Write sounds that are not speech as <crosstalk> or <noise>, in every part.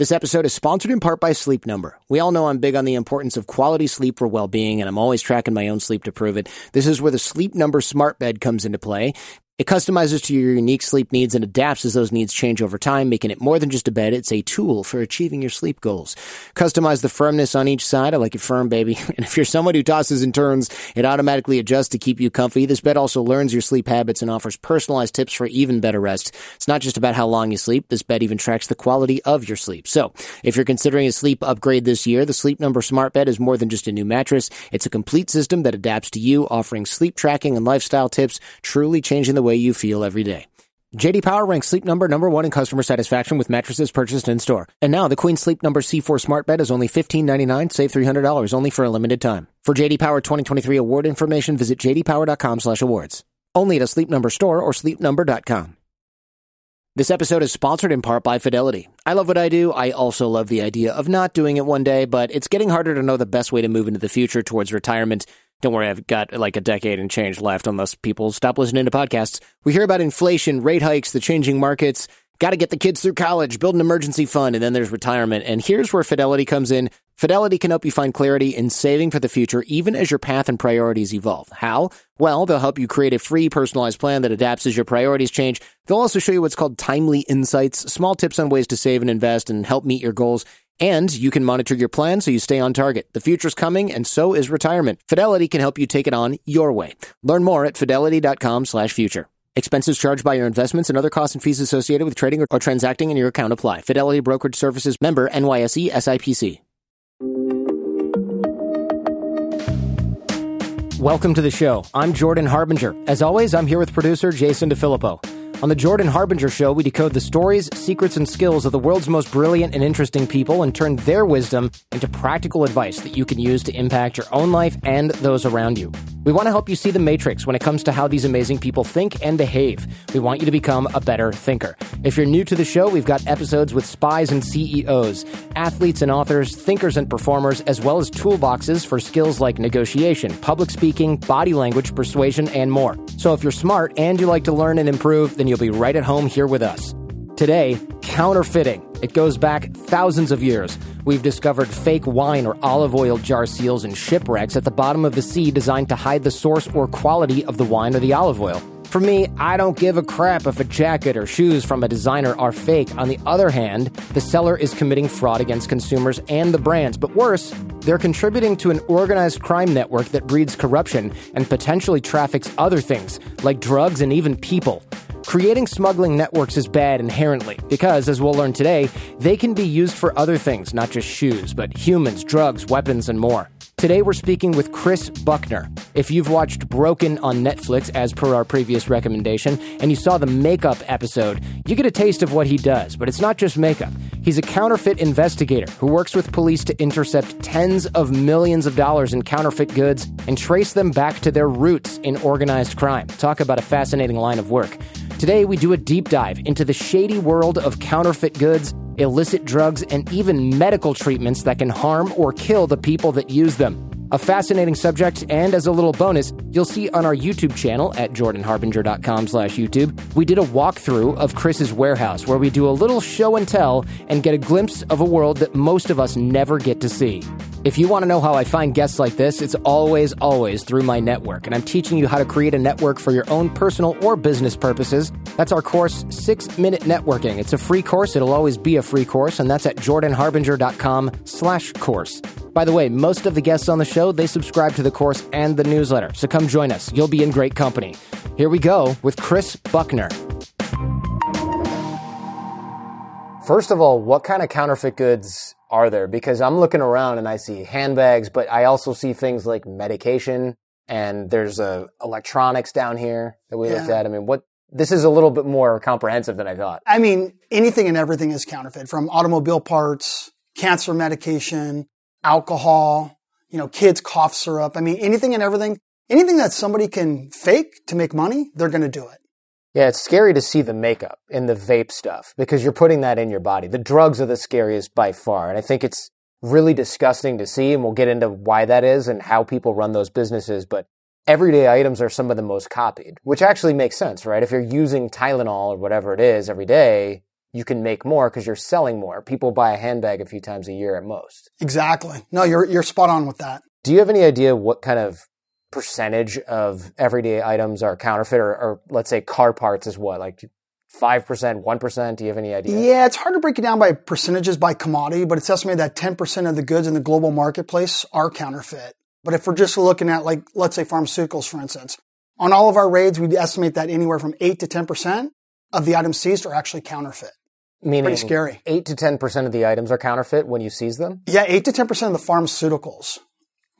This episode is sponsored in part by Sleep Number. We all know I'm big on the importance of quality sleep for well-being, and I'm always tracking my own sleep to prove it. This is where the Sleep Number smart bed comes into play. It customizes to your unique sleep needs and adapts as those needs change over time, making it more than just a bed. It's a tool for achieving your sleep goals. Customize the firmness on each side. I like it firm, baby. <laughs> And if you're someone who tosses and turns, it automatically adjusts to keep you comfy. This bed also learns your sleep habits and offers personalized tips for even better rest. It's not just about how long you sleep. This bed even tracks the quality of your sleep. So if you're considering a sleep upgrade this year, the Sleep Number Smart Bed is more than just a new mattress. It's a complete system that adapts to you, offering sleep tracking and lifestyle tips, truly changing the way you feel every day. JD Power ranks Sleep Number number one in customer satisfaction with mattresses purchased in store. And now the Queen Sleep Number C4 Smart Bed is only $15.99, save $300 only for a limited time. For JD Power 2023 award information, visit jdpower.com/awards. Only at a Sleep Number store or sleepnumber.com. This episode is sponsored in part by Fidelity. I love what I do. I also love the idea of not doing it one day, but it's getting harder to know the best way to move into the future towards retirement. Don't worry, I've got like a decade and change left unless people stop listening to podcasts. We hear about inflation, rate hikes, the changing markets. Got to get the kids through college, build an emergency fund, and then there's retirement. And here's where Fidelity comes in. Fidelity can help you find clarity in saving for the future, even as your path and priorities evolve. How? Well, they'll help you create a free personalized plan that adapts as your priorities change. They'll also show you what's called timely insights, small tips on ways to save and invest and help meet your goals. And you can monitor your plan so you stay on target. The future's coming, and so is retirement. Fidelity can help you take it on your way. Learn more at fidelity.com slash future. Expenses charged by your investments and other costs and fees associated with trading or, or transacting in your account apply. Fidelity Brokerage Services member NYSE SIPC. Welcome to the show. I'm Jordan Harbinger. As always, I'm here with producer Jason DeFilippo. On the Jordan Harbinger Show, we decode the stories, secrets, and skills of the world's most brilliant and interesting people and turn their wisdom into practical advice that you can use to impact your own life and those around you. We want to help you see the matrix when it comes to how these amazing people think and behave. We want you to become a better thinker. If you're new to the show, we've got episodes with spies and CEOs, athletes and authors, thinkers and performers, as well as toolboxes for skills like negotiation, public speaking, body language, persuasion, and more. So if you're smart and you like to learn and improve, then you'll be right at home here with us. Today, counterfeiting. It goes back thousands of years. We've discovered fake wine or olive oil jar seals and shipwrecks at the bottom of the sea designed to hide the source or quality of the wine or the olive oil. For me, I don't give a crap if a jacket or shoes from a designer are fake. On the other hand, the seller is committing fraud against consumers and the brands. But worse, they're contributing to an organized crime network that breeds corruption and potentially traffics other things, like drugs and even people. Creating smuggling networks is bad inherently because, as we'll learn today, they can be used for other things, not just shoes, but humans, drugs, weapons, and more. Today we're speaking with Kris Buckner. If you've watched Broken on Netflix, as per our previous recommendation, and you saw the makeup episode, you get a taste of what he does, but it's not just makeup. He's a counterfeit investigator who works with police to intercept tens of millions of dollars in counterfeit goods and trace them back to their roots in organized crime. Talk about a fascinating line of work. Today, we do a deep dive into the shady world of counterfeit goods, illicit drugs, and even medical treatments that can harm or kill the people that use them. A fascinating subject, and as a little bonus, you'll see on our YouTube channel at jordanharbinger.com slash YouTube, we did a walkthrough of Kris's warehouse where we do a little show and tell and get a glimpse of a world that most of us never get to see. If you want to know how I find guests like this, it's always, always through my network, and I'm teaching you how to create a network for your own personal or business purposes. That's our course, Six Minute Networking. It's a free course. It'll always be a free course, and that's at jordanharbinger.com slash course. By the way, most of the guests on the show, they subscribe to the course and the newsletter, so come join us. You'll be in great company. Here we go with Kris Buckner. First of all, what kind of counterfeit goods are there? Because I'm looking around and I see handbags, but I also see things like medication and there's uh, electronics down here that we looked at. I mean, what, this is a little bit more comprehensive than I thought. I mean, anything and everything is counterfeit from automobile parts, cancer medication, alcohol, you know, kids cough syrup. I mean, anything and everything, anything that somebody can fake to make money, they're going to do it. Yeah, it's scary to see the makeup in the vape stuff because you're putting that in your body. The drugs are the scariest by far. And I think it's really disgusting to see. And we'll get into why that is and how people run those businesses. But everyday items are some of the most copied, which actually makes sense, right? If you're using Tylenol or whatever it is every day, you can make more because you're selling more. People buy a handbag a few times a year at most. Exactly. No, you're you're spot on with that. Do you have any idea what kind of percentage of everyday items are counterfeit or, or let's say car parts is what? Like 5%, 1%? Do you have any idea? Yeah, it's hard to break it down by percentages by commodity, but it's estimated that 10% of the goods in the global marketplace are counterfeit. But if we're just looking at like, let's say pharmaceuticals, for instance, on all of our raids, we estimate that anywhere from 8 to 10% of the items seized are actually counterfeit. Meaning Pretty scary. 8 to 10% of the items are counterfeit when you seize them? Yeah, 8 to 10% of the pharmaceuticals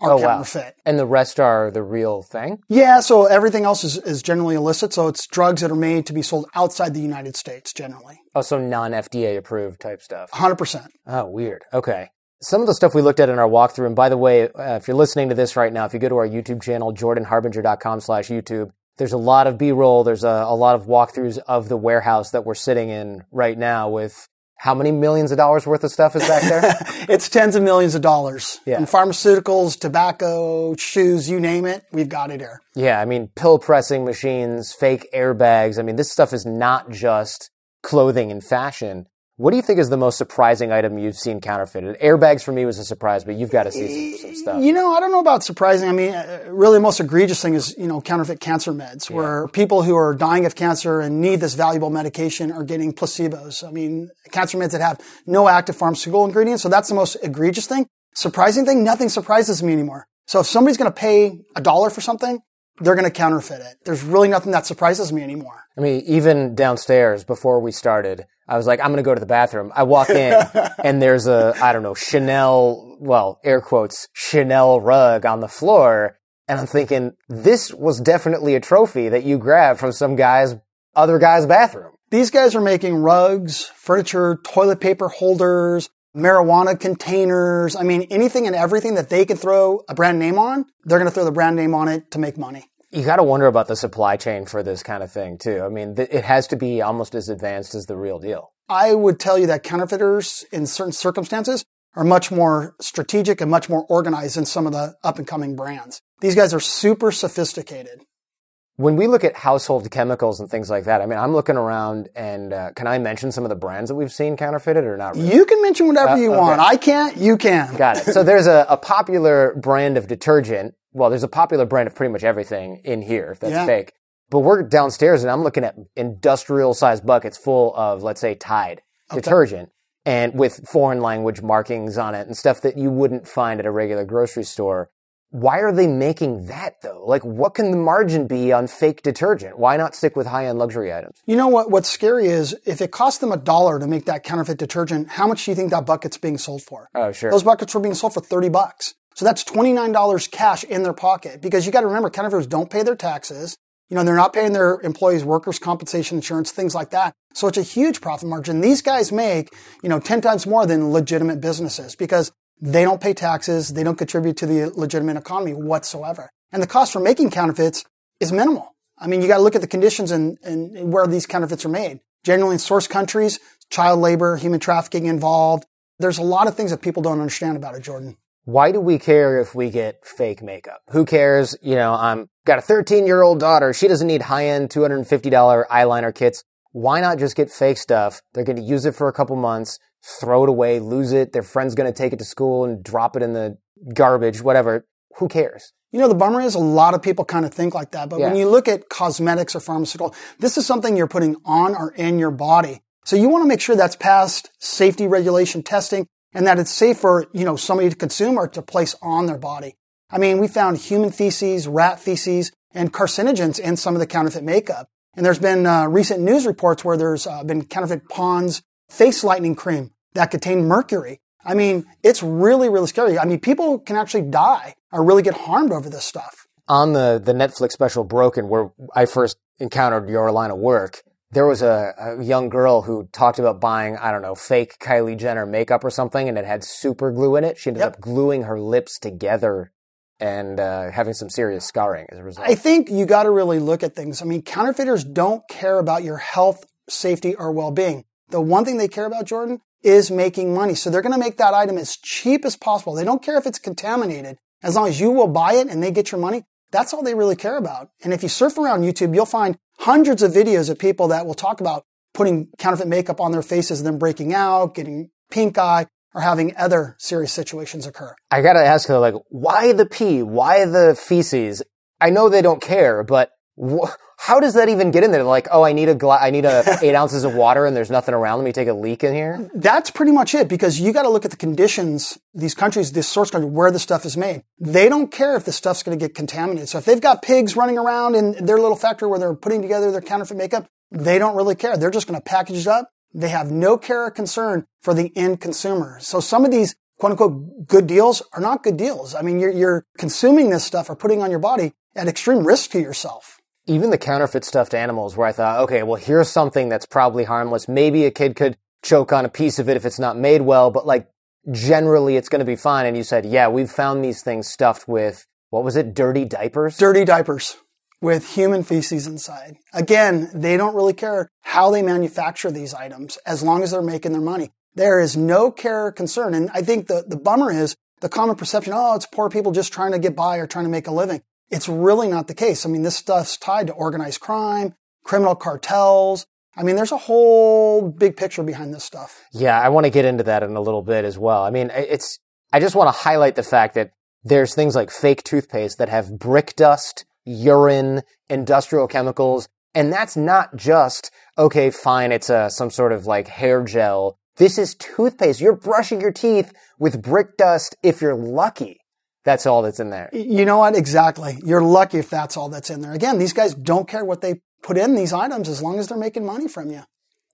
are Oh, wow. counterfeit. And the rest are the real thing? Yeah, so everything else is, is generally illicit. So it's drugs that are made to be sold outside the United States generally. Oh, so non FDA approved type stuff. 100%. Oh, weird. Okay. Some of the stuff we looked at in our walkthrough, and by the way, uh, if you're listening to this right now, if you go to our YouTube channel, jordanharbinger.com slash YouTube, there's a lot of B-roll. There's a, a lot of walkthroughs of the warehouse that we're sitting in right now with how many millions of dollars worth of stuff is back there? <laughs> It's tens of millions of dollars. Yeah. And pharmaceuticals, tobacco, shoes, you name it, we've got it here. yeah, I mean, pill pressing machines, fake airbags. I mean, this stuff is not just clothing and fashion. What do you think is the most surprising item you've seen counterfeited? Airbags for me was a surprise, but you've got to see some, some stuff. You know, I don't know about surprising. I mean, uh, really the most egregious thing is, you know, counterfeit cancer meds where people who are dying of cancer and need this valuable medication are getting placebos. I mean, cancer meds that have no active pharmaceutical ingredients. So that's the most egregious thing. Surprising thing, nothing surprises me anymore. So if somebody's going to pay a dollar for something, they're going to counterfeit it. There's really nothing that surprises me anymore. I mean, even downstairs before we started, I was like, I'm going to go to the bathroom. I walk <laughs> in and there's a, I don't know, Chanel, well, air quotes, Chanel rug on the floor. And I'm thinking, this was definitely a trophy that you grabbed from some guy's, other guy's bathroom. These guys are making rugs, furniture, toilet paper holders, marijuana containers. I mean, anything and everything that they can throw a brand name on, they're going to throw the brand name on it to make money. You got to wonder about the supply chain for this kind of thing too. I mean, th- it has to be almost as advanced as the real deal. I would tell you that counterfeiters in certain circumstances are much more strategic and much more organized than some of the up and coming brands. These guys are super sophisticated. When we look at household chemicals and things like that, I mean, I'm looking around and uh, can I mention some of the brands that we've seen counterfeited or not really? You can mention whatever you Uh, okay. want. I can't, you can. Got it. So <laughs> there's a, a popular brand of detergent. Well, there's a popular brand of pretty much everything in here if that's Yeah. fake. But we're downstairs and I'm looking at industrial sized buckets full of, let's say, Tide detergent and with foreign language markings on it and stuff that you wouldn't find at a regular grocery store. Why are they making that though? Like, what can the margin be on fake detergent? Why not stick with high end luxury items? You know what? What's scary is if it costs them a dollar to make that counterfeit detergent, how much do you think that bucket's being sold for? Oh, sure. Those buckets were being sold for 30 bucks. So that's $29 cash in their pocket because you got to remember counterfeiters don't pay their taxes. You know, they're not paying their employees workers' compensation insurance, things like that. So it's a huge profit margin. These guys make, you know, 10 times more than legitimate businesses because they don't pay taxes. They don't contribute to the legitimate economy whatsoever. And the cost for making counterfeits is minimal. I mean, you got to look at the conditions and, and where these counterfeits are made. Generally in source countries, child labor, human trafficking involved. There's a lot of things that people don't understand about it, Jordan. Why do we care if we get fake makeup? Who cares? You know, I'm got a 13 year old daughter. She doesn't need high end $250 eyeliner kits. Why not just get fake stuff? They're going to use it for a couple months, throw it away, lose it. Their friend's going to take it to school and drop it in the garbage, whatever. Who cares? You know, the bummer is a lot of people kind of think like that. But when you look at cosmetics or pharmaceutical, this is something you're putting on or in your body. So you want to make sure that's past safety regulation testing and that it's safe for, you know, somebody to consume or to place on their body. I mean, we found human feces, rat feces, and carcinogens in some of the counterfeit makeup. And there's been uh, recent news reports where there's uh, been counterfeit Pond's face lightening cream that contained mercury. I mean, it's really, really scary. I mean, people can actually die or really get harmed over this stuff. On the, the Netflix special Broken, where I first encountered your line of work, there was a, a young girl who talked about buying, I don't know, fake Kylie Jenner makeup or something, and it had super glue in it. She ended Yep. up gluing her lips together and uh, having some serious scarring as a result. I think you got to really look at things. I mean, counterfeiters don't care about your health, safety, or well-being. The one thing they care about, Jordan, is making money. So they're going to make that item as cheap as possible. They don't care if it's contaminated. As long as you will buy it and they get your money, that's all they really care about. And if you surf around YouTube, you'll find hundreds of videos of people that will talk about putting counterfeit makeup on their faces and then breaking out, getting pink eye, or having other serious situations occur. I gotta ask her, like, why the pee? Why the feces? I know they don't care, but wh- how does that even get in there? Like, oh, I need a gla- I need a <laughs> eight ounces of water, and there's nothing around. Let me take a leak in here. That's pretty much it because you got to look at the conditions. These countries, this source country, where the stuff is made. They don't care if the stuff's going to get contaminated. So if they've got pigs running around in their little factory where they're putting together their counterfeit makeup, they don't really care. They're just going to package it up. They have no care or concern for the end consumer. So some of these quote unquote good deals are not good deals. I mean, you're, you're consuming this stuff or putting on your body at extreme risk to yourself. Even the counterfeit stuffed animals where I thought, okay, well, here's something that's probably harmless. Maybe a kid could choke on a piece of it if it's not made well, but like generally it's going to be fine. And you said, yeah, we've found these things stuffed with, what was it? Dirty diapers? Dirty diapers with human feces inside. Again, they don't really care how they manufacture these items as long as they're making their money. There is no care or concern. And I think the, the bummer is the common perception, oh, it's poor people just trying to get by or trying to make a living. It's really not the case. I mean, this stuff's tied to organized crime, criminal cartels. I mean, there's a whole big picture behind this stuff. Yeah, I want to get into that in a little bit as well. I mean, it's, I just want to highlight the fact that there's things like fake toothpaste that have brick dust, urine, industrial chemicals, and that's not just, okay, fine, it's a, some sort of like hair gel. This is toothpaste. You're brushing your teeth with brick dust if you're lucky. That's all that's in there. You know what? Exactly. You're lucky if that's all that's in there. Again, these guys don't care what they put in these items as long as they're making money from you.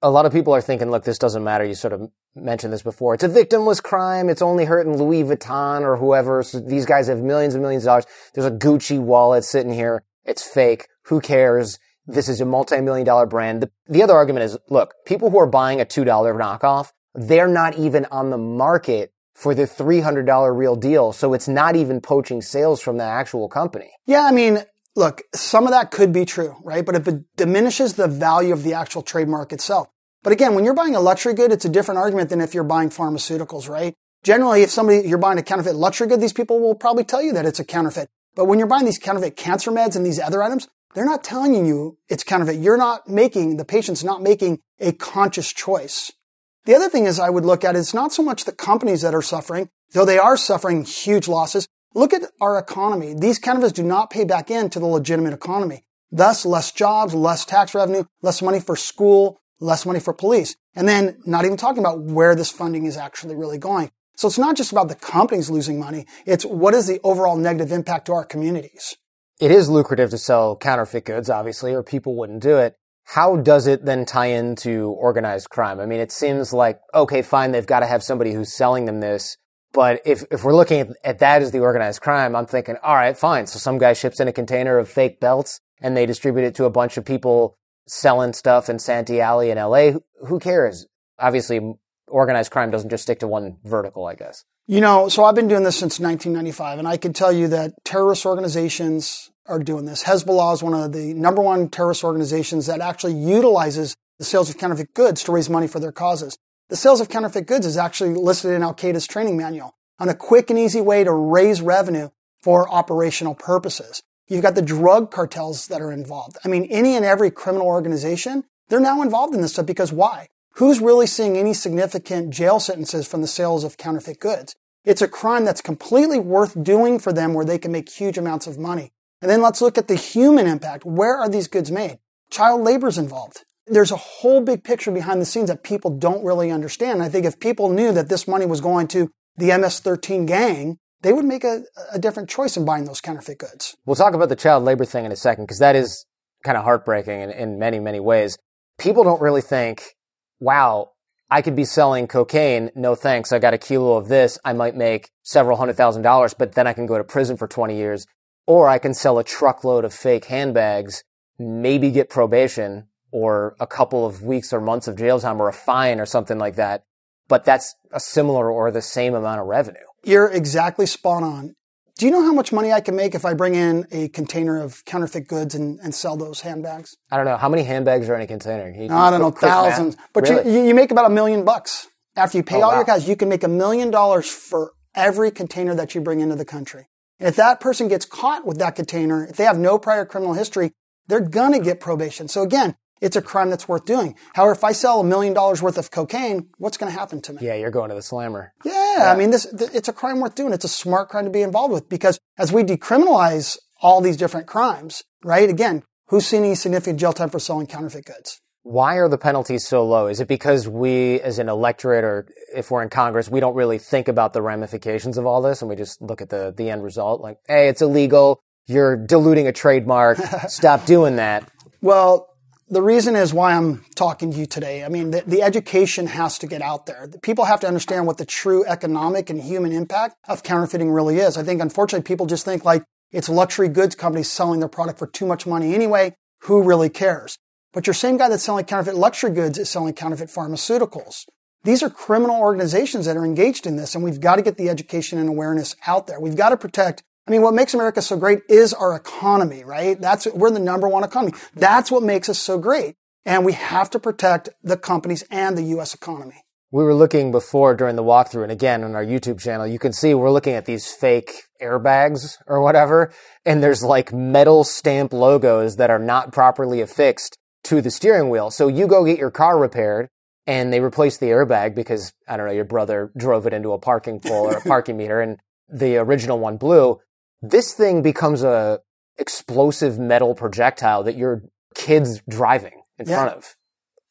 A lot of people are thinking, look, this doesn't matter. You sort of mentioned this before. It's a victimless crime. It's only hurting Louis Vuitton or whoever. So these guys have millions and millions of dollars. There's a Gucci wallet sitting here. It's fake. Who cares? This is a multi-million dollar brand. The, the other argument is, look, people who are buying a $2 knockoff, they're not even on the market for the $300 real deal. So it's not even poaching sales from the actual company. Yeah. I mean, look, some of that could be true, right? But if it diminishes the value of the actual trademark itself. But again, when you're buying a luxury good, it's a different argument than if you're buying pharmaceuticals, right? Generally, if somebody, you're buying a counterfeit luxury good, these people will probably tell you that it's a counterfeit. But when you're buying these counterfeit cancer meds and these other items, they're not telling you it's counterfeit. You're not making, the patient's not making a conscious choice. The other thing is I would look at is not so much the companies that are suffering, though they are suffering huge losses. Look at our economy. These counterfeits do not pay back into the legitimate economy. Thus, less jobs, less tax revenue, less money for school, less money for police. And then not even talking about where this funding is actually really going. So it's not just about the companies losing money. It's what is the overall negative impact to our communities. It is lucrative to sell counterfeit goods, obviously, or people wouldn't do it how does it then tie into organized crime? I mean, it seems like, okay, fine, they've got to have somebody who's selling them this. But if, if we're looking at, at that as the organized crime, I'm thinking, all right, fine. So some guy ships in a container of fake belts and they distribute it to a bunch of people selling stuff in Santee Alley in LA. Who cares? Obviously, organized crime doesn't just stick to one vertical, I guess. You know, so I've been doing this since 1995, and I can tell you that terrorist organizations are doing this. Hezbollah is one of the number one terrorist organizations that actually utilizes the sales of counterfeit goods to raise money for their causes. The sales of counterfeit goods is actually listed in Al Qaeda's training manual on a quick and easy way to raise revenue for operational purposes. You've got the drug cartels that are involved. I mean, any and every criminal organization, they're now involved in this stuff because why? Who's really seeing any significant jail sentences from the sales of counterfeit goods? It's a crime that's completely worth doing for them where they can make huge amounts of money. And then let's look at the human impact. Where are these goods made? Child labor is involved. There's a whole big picture behind the scenes that people don't really understand. I think if people knew that this money was going to the MS-13 gang, they would make a, a different choice in buying those counterfeit goods. We'll talk about the child labor thing in a second because that is kind of heartbreaking in, in many, many ways. People don't really think, wow, I could be selling cocaine. No thanks. I got a kilo of this. I might make several hundred thousand dollars, but then I can go to prison for 20 years. Or I can sell a truckload of fake handbags, maybe get probation or a couple of weeks or months of jail time or a fine or something like that. But that's a similar or the same amount of revenue. You're exactly spot on. Do you know how much money I can make if I bring in a container of counterfeit goods and, and sell those handbags? I don't know. How many handbags are in a container? You, I don't know, thousands. But really? you, you make about a million bucks. After you pay oh, all wow. your guys, you can make a million dollars for every container that you bring into the country. And if that person gets caught with that container, if they have no prior criminal history, they're gonna get probation. So again, it's a crime that's worth doing. However, if I sell a million dollars worth of cocaine, what's going to happen to me? Yeah, you're going to the slammer. Yeah, yeah. I mean, this it's a crime worth doing. It's a smart crime to be involved with because as we decriminalize all these different crimes, right? Again, who's seen any significant jail time for selling counterfeit goods? Why are the penalties so low? Is it because we, as an electorate, or if we're in Congress, we don't really think about the ramifications of all this, and we just look at the the end result? Like, hey, it's illegal. You're diluting a trademark. <laughs> Stop doing that. Well, the reason is why I'm talking to you today. I mean, the, the, education has to get out there. People have to understand what the true economic and human impact of counterfeiting really is. I think, unfortunately, people just think like it's luxury goods companies selling their product for too much money anyway. Who really cares? But your same guy that's selling counterfeit luxury goods is selling counterfeit pharmaceuticals. These are criminal organizations that are engaged in this, and we've got to get the education and awareness out there. We've got to protect. I mean, what makes America so great is our economy, right? That's, we're the number one economy. That's what makes us so great. And we have to protect the companies and the U.S. economy. We were looking before during the walkthrough, and again on our YouTube channel, you can see we're looking at these fake airbags or whatever, and there's like metal stamp logos that are not properly affixed to the steering wheel. So you go get your car repaired and they replace the airbag because, I don't know, your brother drove it into a parking pole or a <laughs> parking meter and the original one blew. This thing becomes a explosive metal projectile that your kid's driving in yeah. front of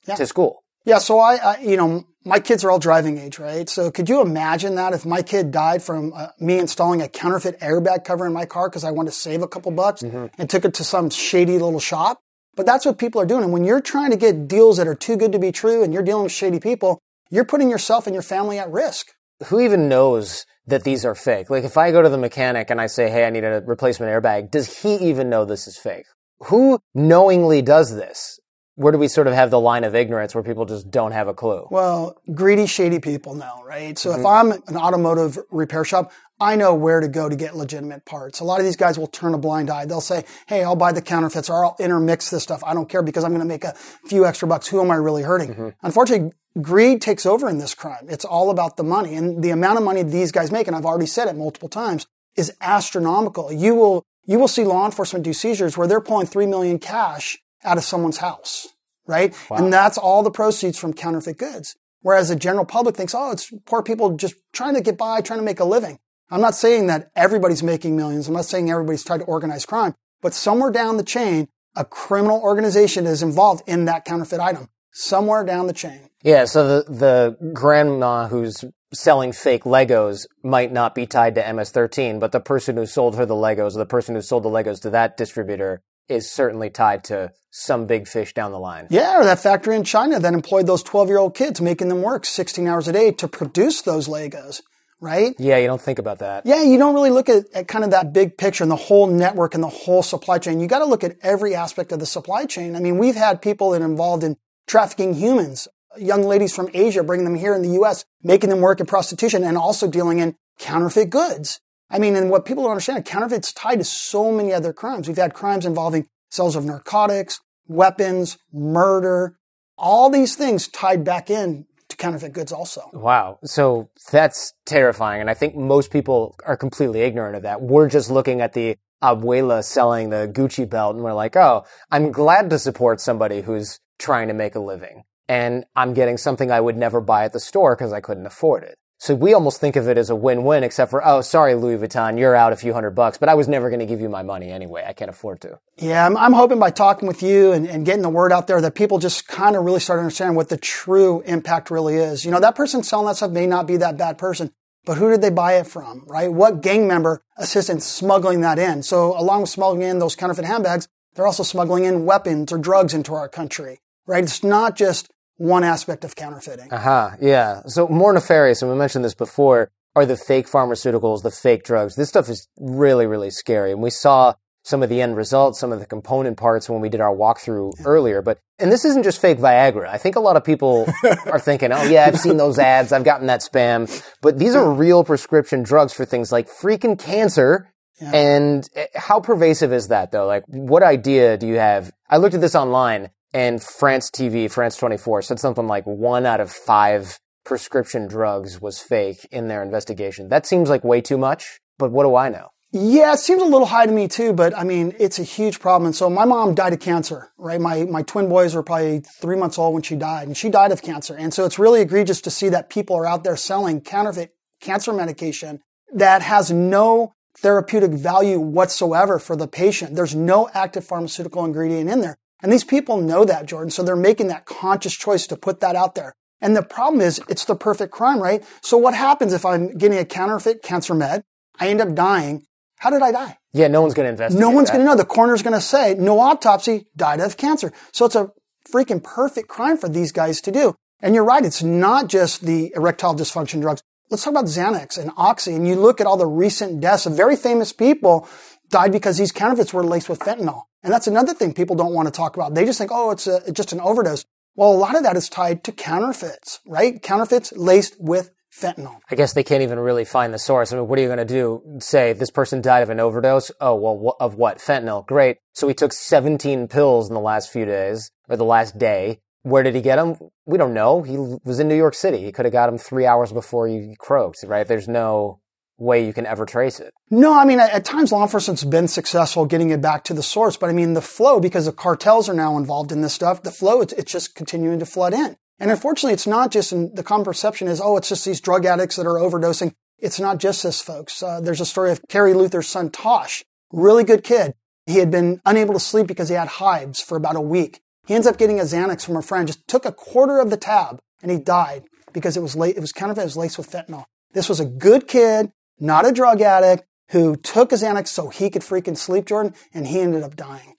yeah. to school. Yeah. So I, I, you know, my kids are all driving age, right? So could you imagine that if my kid died from uh, me installing a counterfeit airbag cover in my car because I wanted to save a couple bucks mm-hmm. and took it to some shady little shop? But that's what people are doing. And when you're trying to get deals that are too good to be true and you're dealing with shady people, you're putting yourself and your family at risk. Who even knows that these are fake? Like if I go to the mechanic and I say, Hey, I need a replacement airbag, does he even know this is fake? Who knowingly does this? Where do we sort of have the line of ignorance where people just don't have a clue? Well, greedy, shady people know, right? So mm-hmm. if I'm an automotive repair shop, I know where to go to get legitimate parts. A lot of these guys will turn a blind eye. They'll say, Hey, I'll buy the counterfeits or I'll intermix this stuff. I don't care because I'm going to make a few extra bucks. Who am I really hurting? Mm-hmm. Unfortunately, greed takes over in this crime. It's all about the money and the amount of money these guys make. And I've already said it multiple times is astronomical. You will, you will see law enforcement do seizures where they're pulling three million cash out of someone's house, right? Wow. And that's all the proceeds from counterfeit goods. Whereas the general public thinks, oh, it's poor people just trying to get by, trying to make a living. I'm not saying that everybody's making millions. I'm not saying everybody's trying to organize crime, but somewhere down the chain, a criminal organization is involved in that counterfeit item. Somewhere down the chain. Yeah. So the, the grandma who's selling fake Legos might not be tied to MS-13, but the person who sold her the Legos or the person who sold the Legos to that distributor is certainly tied to some big fish down the line. Yeah, or that factory in China that employed those 12 year old kids, making them work 16 hours a day to produce those Legos right? Yeah, you don't think about that. Yeah, you don't really look at, at kind of that big picture and the whole network and the whole supply chain. You got to look at every aspect of the supply chain. I mean, we've had people that are involved in trafficking humans, young ladies from Asia, bringing them here in the U.S., making them work in prostitution and also dealing in counterfeit goods. I mean, and what people don't understand, counterfeit's tied to so many other crimes. We've had crimes involving sales of narcotics, weapons, murder, all these things tied back in to counterfeit goods also. Wow. So that's terrifying. And I think most people are completely ignorant of that. We're just looking at the abuela selling the Gucci belt and we're like, oh, I'm glad to support somebody who's trying to make a living. And I'm getting something I would never buy at the store because I couldn't afford it. So we almost think of it as a win-win, except for, oh, sorry, Louis Vuitton, you're out a few hundred bucks, but I was never going to give you my money anyway. I can't afford to. Yeah, I'm, I'm hoping by talking with you and, and, getting the word out there that people just kind of really start understanding what the true impact really is. You know, that person selling that stuff may not be that bad person, but who did they buy it from, right? What gang member assisted smuggling that in? So along with smuggling in those counterfeit handbags, they're also smuggling in weapons or drugs into our country, right? It's not just one aspect of counterfeiting. Aha, uh-huh, yeah. So more nefarious, and we mentioned this before, are the fake pharmaceuticals, the fake drugs. This stuff is really, really scary. And we saw some of the end results, some of the component parts when we did our walkthrough yeah. earlier. But, and this isn't just fake Viagra. I think a lot of people <laughs> are thinking, oh yeah, I've seen those ads. I've gotten that spam. But these are real prescription drugs for things like freaking cancer. Yeah. And eh, how pervasive is that though? Like, what idea do you have? I looked at this online and France TV, France 24 said something like one out of five prescription drugs was fake in their investigation. That seems like way too much, but what do I know? Yeah, it seems a little high to me too, but I mean, it's a huge problem. And so my mom died of cancer, right? My, my twin boys were probably three months old when she died and she died of cancer. And so it's really egregious to see that people are out there selling counterfeit cancer medication that has no therapeutic value whatsoever for the patient. There's no active pharmaceutical ingredient in there. And these people know that, Jordan. So they're making that conscious choice to put that out there. And the problem is it's the perfect crime, right? So what happens if I'm getting a counterfeit cancer med? I end up dying how did I die? Yeah, no one's going to investigate. No one's going to know. The coroner's going to say, no autopsy, died of cancer. So it's a freaking perfect crime for these guys to do. And you're right, it's not just the erectile dysfunction drugs. Let's talk about Xanax and Oxy. And you look at all the recent deaths of very famous people died because these counterfeits were laced with fentanyl. And that's another thing people don't want to talk about. They just think, oh, it's, a, just an overdose. Well, a lot of that is tied to counterfeits, right? Counterfeits laced with fentanyl. I guess they can't even really find the source. I mean, what are you going to do? Say this person died of an overdose? Oh, well, of what? Fentanyl. Great. So he took 17 pills in the last few days or the last day. Where did he get them? We don't know. He was in New York City. He could have got them three hours before he croaked, right? There's no way you can ever trace it. No, I mean, at, times law enforcement's been successful getting it back to the source, but I mean, the flow, because the cartels are now involved in this stuff, the flow, it's, it's just continuing to flood in. And unfortunately, it's not just in, the common perception is, oh, it's just these drug addicts that are overdosing. It's not just this, folks. Uh, there's a story of Kerry Luther's son, Tosh, really good kid. He had been unable to sleep because he had hives for about a week. He ends up getting a Xanax from a friend, just took a quarter of the tab, and he died because it was late. It was counterfeit. It was laced with fentanyl. This was a good kid, not a drug addict, who took a Xanax so he could freaking sleep, Jordan, and he ended up dying.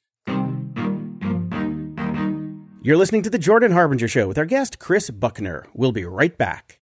You're listening to The Jordan Harbinger Show with our guest, Kris Buckner. We'll be right back.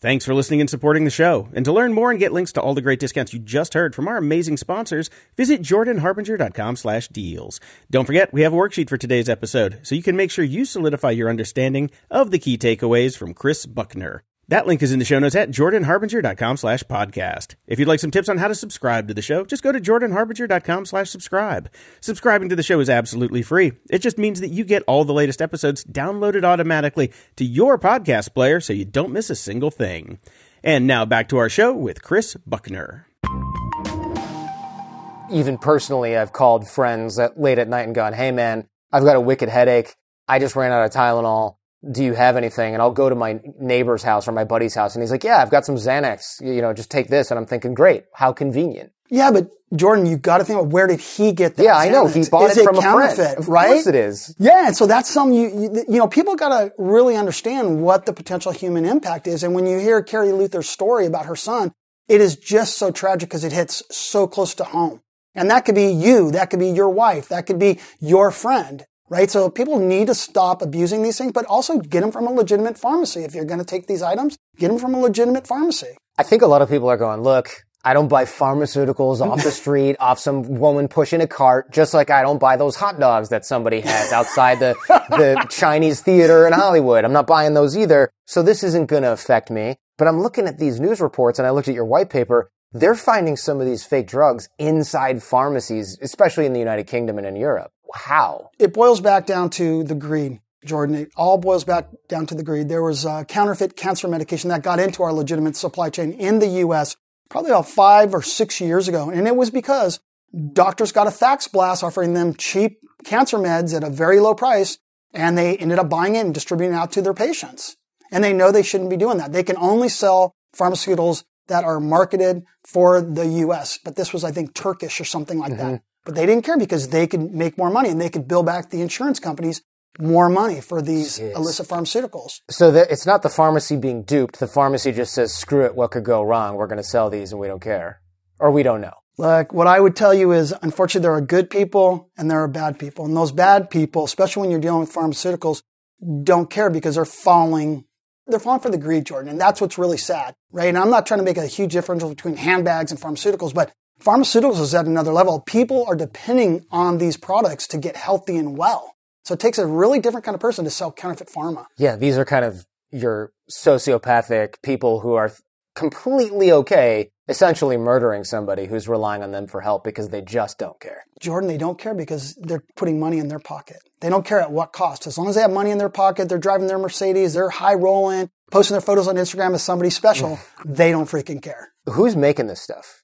Thanks for listening and supporting the show. And to learn more and get links to all the great discounts you just heard from our amazing sponsors, visit jordanharbinger.com slash deals. Don't forget, we have a worksheet for today's episode, so you can make sure you solidify your understanding of the key takeaways from Kris Buckner. That link is in the show notes at jordanharbinger.com slash podcast. If you'd like some tips on how to subscribe to the show, just go to jordanharbinger.com slash subscribe. Subscribing to the show is absolutely free. It just means that you get all the latest episodes downloaded automatically to your podcast player so you don't miss a single thing. And now back to our show with Kris Buckner. Even personally, I've called friends at, late at night and gone, hey man, I've got a wicked headache. I just ran out of Tylenol do you have anything? And I'll go to my neighbor's house or my buddy's house and he's like, yeah, I've got some Xanax, you know, just take this. And I'm thinking, great, how convenient. Yeah, but Jordan, you got to think about where did he get that? Yeah, I know. He bought is it from a counterfeit, friend. Of right? course it is. Yeah, and so that's something you, you, you know, people got to really understand what the potential human impact is. And when you hear Carrie Luther's story about her son, it is just so tragic because it hits so close to home. And that could be you, that could be your wife, that could be your friend right? So people need to stop abusing these things, but also get them from a legitimate pharmacy. If you're going to take these items, get them from a legitimate pharmacy. I think a lot of people are going, look, I don't buy pharmaceuticals off the <laughs> street, off some woman pushing a cart, just like I don't buy those hot dogs that somebody has outside the, the <laughs> Chinese theater in Hollywood. I'm not buying those either. So this isn't going to affect me. But I'm looking at these news reports and I looked at your white paper. They're finding some of these fake drugs inside pharmacies, especially in the United Kingdom and in Europe. How? It boils back down to the greed, Jordan. It all boils back down to the greed. There was a counterfeit cancer medication that got into our legitimate supply chain in the U.S. probably about five or six years ago. And it was because doctors got a fax blast offering them cheap cancer meds at a very low price. And they ended up buying it and distributing it out to their patients. And they know they shouldn't be doing that. They can only sell pharmaceuticals that are marketed for the US. But this was, I think, Turkish or something like mm-hmm. that. But they didn't care because they could make more money and they could bill back the insurance companies more money for these Jeez. illicit pharmaceuticals. So the, it's not the pharmacy being duped. The pharmacy just says, screw it, what could go wrong? We're going to sell these and we don't care. Or we don't know. Look, what I would tell you is, unfortunately, there are good people and there are bad people. And those bad people, especially when you're dealing with pharmaceuticals, don't care because they're falling, they're falling for the greed, Jordan. And that's what's really sad, right? And I'm not trying to make a huge differential between handbags and pharmaceuticals, but Pharmaceuticals is at another level. People are depending on these products to get healthy and well. So it takes a really different kind of person to sell counterfeit pharma. Yeah, these are kind of your sociopathic people who are completely okay essentially murdering somebody who's relying on them for help because they just don't care. Jordan, they don't care because they're putting money in their pocket. They don't care at what cost. As long as they have money in their pocket, they're driving their Mercedes, they're high rolling, posting their photos on Instagram as somebody special, they don't freaking care. Who's making this stuff?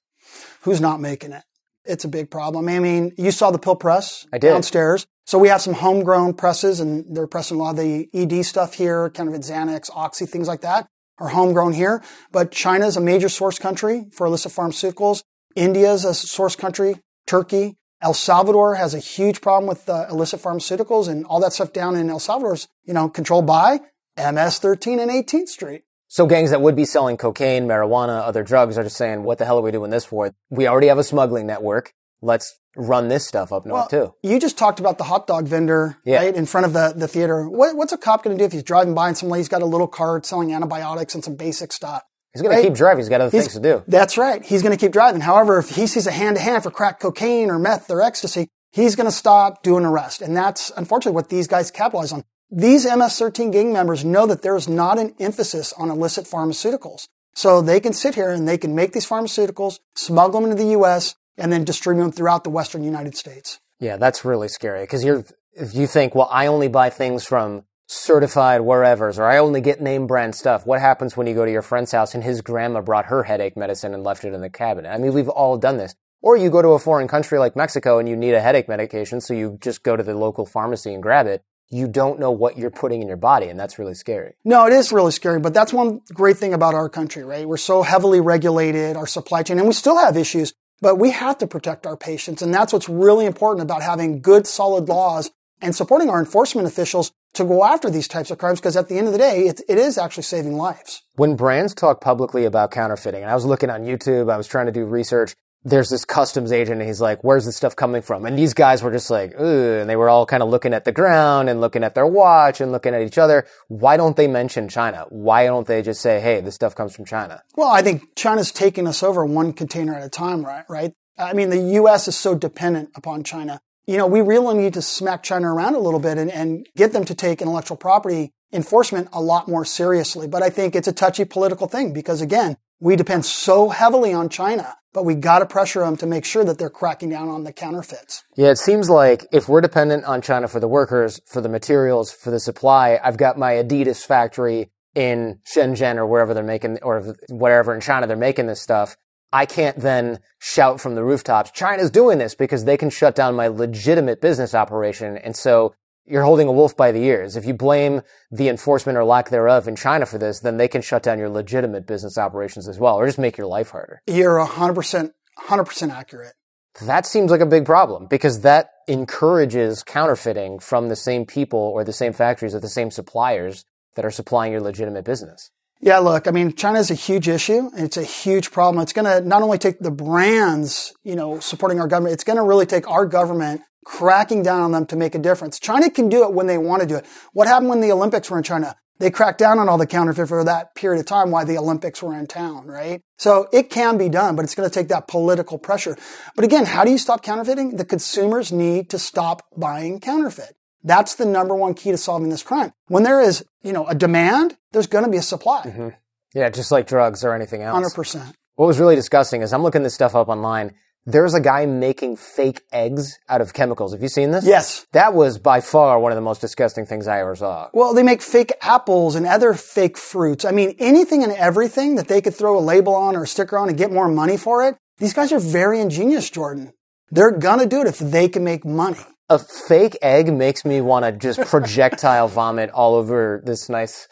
who's not making it. It's a big problem. I mean, you saw the pill press I did. downstairs. So we have some homegrown presses and they're pressing a lot of the ED stuff here, kind of Xanax, Oxy, things like that are homegrown here. But China is a major source country for illicit pharmaceuticals. India is a source country. Turkey. El Salvador has a huge problem with uh, illicit pharmaceuticals and all that stuff down in El Salvador's, you know, controlled by MS-13 and 18th Street. So gangs that would be selling cocaine, marijuana, other drugs are just saying, what the hell are we doing this for? We already have a smuggling network. Let's run this stuff up north Well, too. You just talked about the hot dog vendor, Yeah. right, in front of the, the theater. What, what's a cop going to do if he's driving by and some lady's got a little cart selling antibiotics and some basic stuff? He's going to keep driving. He's got other He's- things to do. That's right. He's going to keep driving. However, if he sees a hand to hand for crack cocaine or meth or ecstasy, he's going to stop, do an arrest. And that's unfortunately what these guys capitalize on. These MS-13 gang members know that there is not an emphasis on illicit pharmaceuticals. So they can sit here and they can make these pharmaceuticals, smuggle them into the U.S., and then distribute them throughout the Western United States. Yeah, that's really scary because you're, if you think, well, I only buy things from certified wherever's or I only get name brand stuff. What happens when you go to your friend's house and his grandma brought her headache medicine and left it in the cabinet? I mean, we've all done this. Or you go to a foreign country like Mexico and you need a headache medication, so you just go to the local pharmacy and grab it. You don't know what you're putting in your body, and that's really scary. No, it is really scary, but that's one great thing about our country, right? We're so heavily regulated, our supply chain, and we still have issues, but we have to protect our patients. And that's what's really important about having good, solid laws and supporting our enforcement officials to go after these types of crimes, because at the end of the day, it, it is actually saving lives. when brands talk publicly about counterfeiting, and I was looking on YouTube, I was trying to do research. There's this customs agent, and he's like, "Where's this stuff coming from?" And these guys were just like, "Ugh," and they were all kind of looking at the ground and looking at their watch and looking at each other. Why don't they mention China? Why don't they just say, "Hey, this stuff comes from China"? Well, I think China's taking us over one container at a time, right? Right? I mean, the U.S. is so dependent upon China. You know, we really need to smack China around a little bit and, and get them to take intellectual property enforcement a lot more seriously. But I think it's a touchy political thing because again, we depend so heavily on China, but we got to pressure them to make sure that they're cracking down on the counterfeits. Yeah, it seems like if we're dependent on China for the workers, for the materials, for the supply, I've got my Adidas factory in Shenzhen or wherever they're making, or wherever in China they're making this stuff. I can't then shout from the rooftops, China's doing this because they can shut down my legitimate business operation. And so you're holding a wolf by the ears. If you blame the enforcement or lack thereof in China for this, then they can shut down your legitimate business operations as well, or just make your life harder. You're 100%, 100% accurate. That seems like a big problem because that encourages counterfeiting from the same people or the same factories or the same suppliers that are supplying your legitimate business. Yeah, look, I mean, China is a huge issue. It's a huge problem. It's going to not only take the brands, you know, supporting our government, it's going to really take our government cracking down on them to make a difference. China can do it when they want to do it. What happened when the Olympics were in China? They cracked down on all the counterfeit for that period of time while the Olympics were in town, right? So it can be done, but it's going to take that political pressure. But again, how do you stop counterfeiting? The consumers need to stop buying counterfeit. That's the number one key to solving this crime. When there is, you know, a demand, there's going to be a supply. Mm-hmm. Yeah, just like drugs or anything else. 100%. What was really disgusting is I'm looking this stuff up online. There's a guy making fake eggs out of chemicals. Have you seen this? Yes. That was by far one of the most disgusting things I ever saw. Well, they make fake apples and other fake fruits. I mean, anything and everything that they could throw a label on or a sticker on and get more money for it. These guys are very ingenious, Jordan. They're gonna do it if they can make money. A fake egg makes me want to just projectile vomit all over this nice